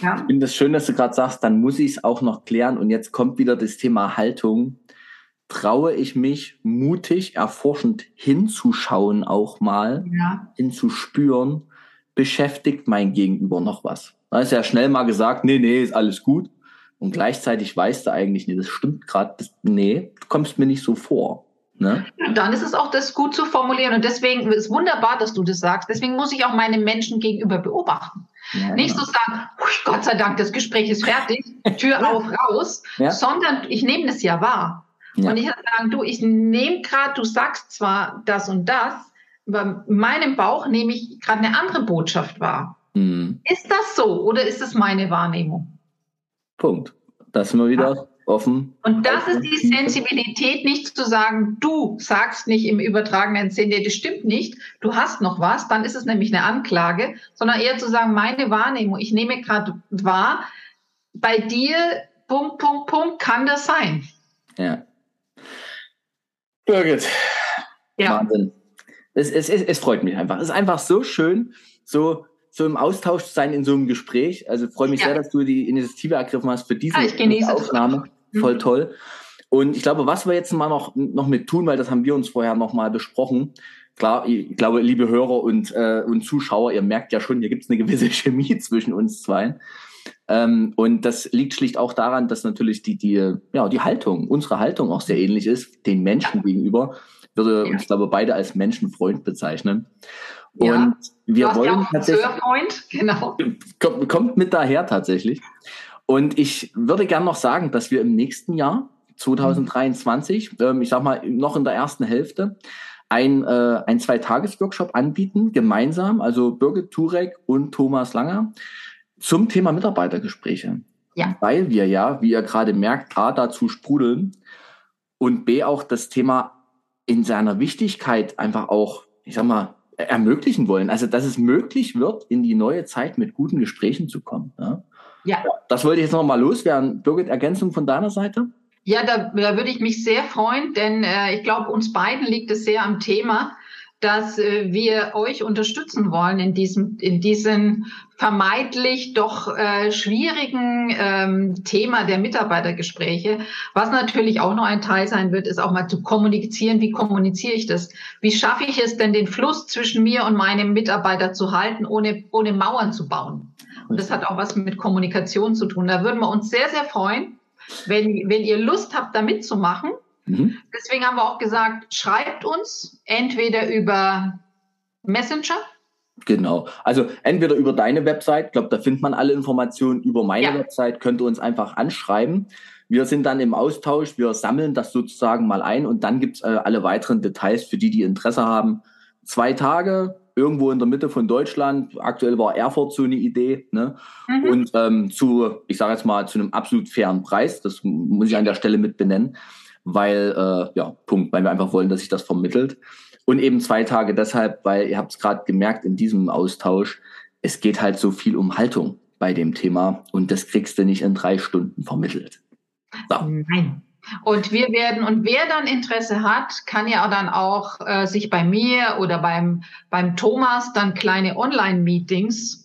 ja. Ich finde es schön, dass du gerade sagst, dann muss ich es auch noch klären. Und jetzt kommt wieder das Thema Haltung traue ich mich mutig, erforschend hinzuschauen auch mal, ja. hinzuspüren, beschäftigt mein Gegenüber noch was. Da ist ja schnell mal gesagt, nee, nee, ist alles gut. Und gleichzeitig weißt du eigentlich, nee, das stimmt gerade, nee, du kommst mir nicht so vor. Ne? Ja, dann ist es auch das gut zu formulieren. Und deswegen ist es wunderbar, dass du das sagst. Deswegen muss ich auch meine Menschen gegenüber beobachten. Ja, nicht genau. so sagen, Gott sei Dank, das Gespräch ist fertig, Tür auf, raus, sondern ich nehme das ja wahr. Ja. Und ich sagen, du, ich nehme gerade, du sagst zwar das und das, aber in meinem Bauch nehme ich gerade eine andere Botschaft wahr. Mhm. Ist das so oder ist das meine Wahrnehmung? Punkt. Das sind wir wieder ja. Offen. Und das ist die Sensibilität, nicht zu sagen, du sagst nicht im übertragenen Sinne, das stimmt nicht, du hast noch was, dann ist es nämlich eine Anklage, sondern eher zu sagen, meine Wahrnehmung, ich nehme gerade wahr, bei dir, Punkt, Punkt, Punkt, kann das sein. Ja. Birgit, ja. Wahnsinn. Es, es, es, es freut mich einfach. Es ist einfach so schön, so, so im Austausch zu sein in so einem Gespräch. Also freue mich ja. sehr, dass du die Initiative ergriffen hast für diese ah, Aufnahme. Voll mhm. toll. Und ich glaube, was wir jetzt mal noch, noch mit tun, weil das haben wir uns vorher noch mal besprochen. Klar, ich glaube, liebe Hörer und, äh, und Zuschauer, ihr merkt ja schon, hier gibt es eine gewisse Chemie zwischen uns zwei. Ähm, und das liegt schlicht auch daran, dass natürlich die, die, ja, die Haltung, unsere Haltung auch sehr ähnlich ist, den Menschen gegenüber. Würde ja. uns, glaube beide als Menschenfreund bezeichnen. Und ja, wir wollen ja tatsächlich. Freund, genau. Kommt, kommt mit daher tatsächlich. Und ich würde gern noch sagen, dass wir im nächsten Jahr, 2023, mhm. ähm, ich sag mal, noch in der ersten Hälfte, ein, äh, ein Zwei-Tages-Workshop anbieten, gemeinsam, also Birgit Turek und Thomas Langer zum Thema Mitarbeitergespräche. Ja. Weil wir ja, wie ihr gerade merkt, A, dazu sprudeln und B, auch das Thema in seiner Wichtigkeit einfach auch, ich sag mal, ermöglichen wollen. Also, dass es möglich wird, in die neue Zeit mit guten Gesprächen zu kommen. Ja. Ja. Das wollte ich jetzt noch mal loswerden. Birgit, Ergänzung von deiner Seite? Ja, da, da würde ich mich sehr freuen, denn äh, ich glaube, uns beiden liegt es sehr am Thema dass äh, wir euch unterstützen wollen in diesem, in diesem vermeintlich doch äh, schwierigen ähm, Thema der Mitarbeitergespräche. Was natürlich auch noch ein Teil sein wird, ist auch mal zu kommunizieren. Wie kommuniziere ich das? Wie schaffe ich es denn, den Fluss zwischen mir und meinem Mitarbeiter zu halten, ohne, ohne Mauern zu bauen? Und das hat auch was mit Kommunikation zu tun. Da würden wir uns sehr, sehr freuen, wenn, wenn ihr Lust habt, da mitzumachen. Mhm. Deswegen haben wir auch gesagt, schreibt uns entweder über Messenger. Genau. Also entweder über deine Website, ich glaube, da findet man alle Informationen über meine ja. Website, könnt ihr uns einfach anschreiben. Wir sind dann im Austausch, wir sammeln das sozusagen mal ein und dann gibt's äh, alle weiteren Details für die, die Interesse haben. Zwei Tage, irgendwo in der Mitte von Deutschland. Aktuell war Erfurt so eine Idee. Ne? Mhm. Und ähm, zu, ich sage jetzt mal, zu einem absolut fairen Preis. Das muss ich an der Stelle mit benennen weil, äh, ja, Punkt, weil wir einfach wollen, dass sich das vermittelt. Und eben zwei Tage deshalb, weil ihr habt es gerade gemerkt in diesem Austausch, es geht halt so viel um Haltung bei dem Thema und das kriegst du nicht in drei Stunden vermittelt. So. Nein. Und wir werden, und wer dann Interesse hat, kann ja dann auch äh, sich bei mir oder beim, beim Thomas dann kleine Online-Meetings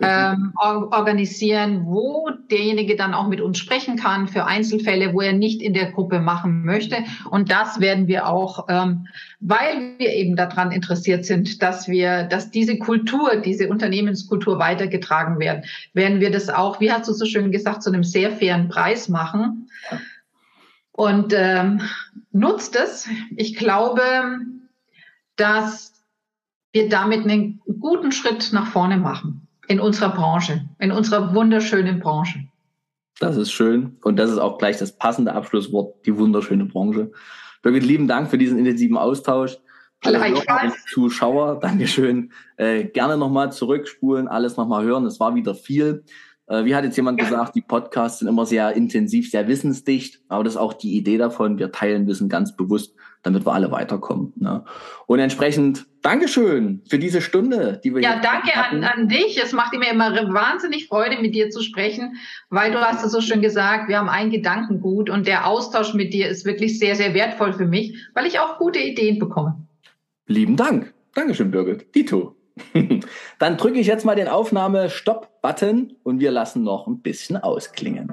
ähm, organisieren, wo derjenige dann auch mit uns sprechen kann für Einzelfälle, wo er nicht in der Gruppe machen möchte. Und das werden wir auch, ähm, weil wir eben daran interessiert sind, dass wir, dass diese Kultur, diese Unternehmenskultur weitergetragen werden, werden wir das auch, wie hast du so schön gesagt, zu einem sehr fairen Preis machen. Und ähm, nutzt es. Ich glaube, dass wir damit einen guten Schritt nach vorne machen in unserer Branche, in unserer wunderschönen Branche. Das ist schön. Und das ist auch gleich das passende Abschlusswort, die wunderschöne Branche. Birgit, lieben Dank für diesen intensiven Austausch. Alle Zuschauer, Dankeschön. Äh, gerne nochmal zurückspulen, alles nochmal hören. Es war wieder viel. Äh, wie hat jetzt jemand gesagt, die Podcasts sind immer sehr intensiv, sehr wissensdicht. Aber das ist auch die Idee davon. Wir teilen Wissen ganz bewusst damit wir alle weiterkommen. Ne? Und entsprechend Dankeschön für diese Stunde, die wir Ja, danke an, an dich. Es macht mir immer wahnsinnig Freude, mit dir zu sprechen, weil du hast es so schön gesagt, wir haben ein Gedankengut und der Austausch mit dir ist wirklich sehr, sehr wertvoll für mich, weil ich auch gute Ideen bekomme. Lieben Dank. Dankeschön, Birgit. Dito. Dann drücke ich jetzt mal den Aufnahme-Stopp-Button und wir lassen noch ein bisschen ausklingen.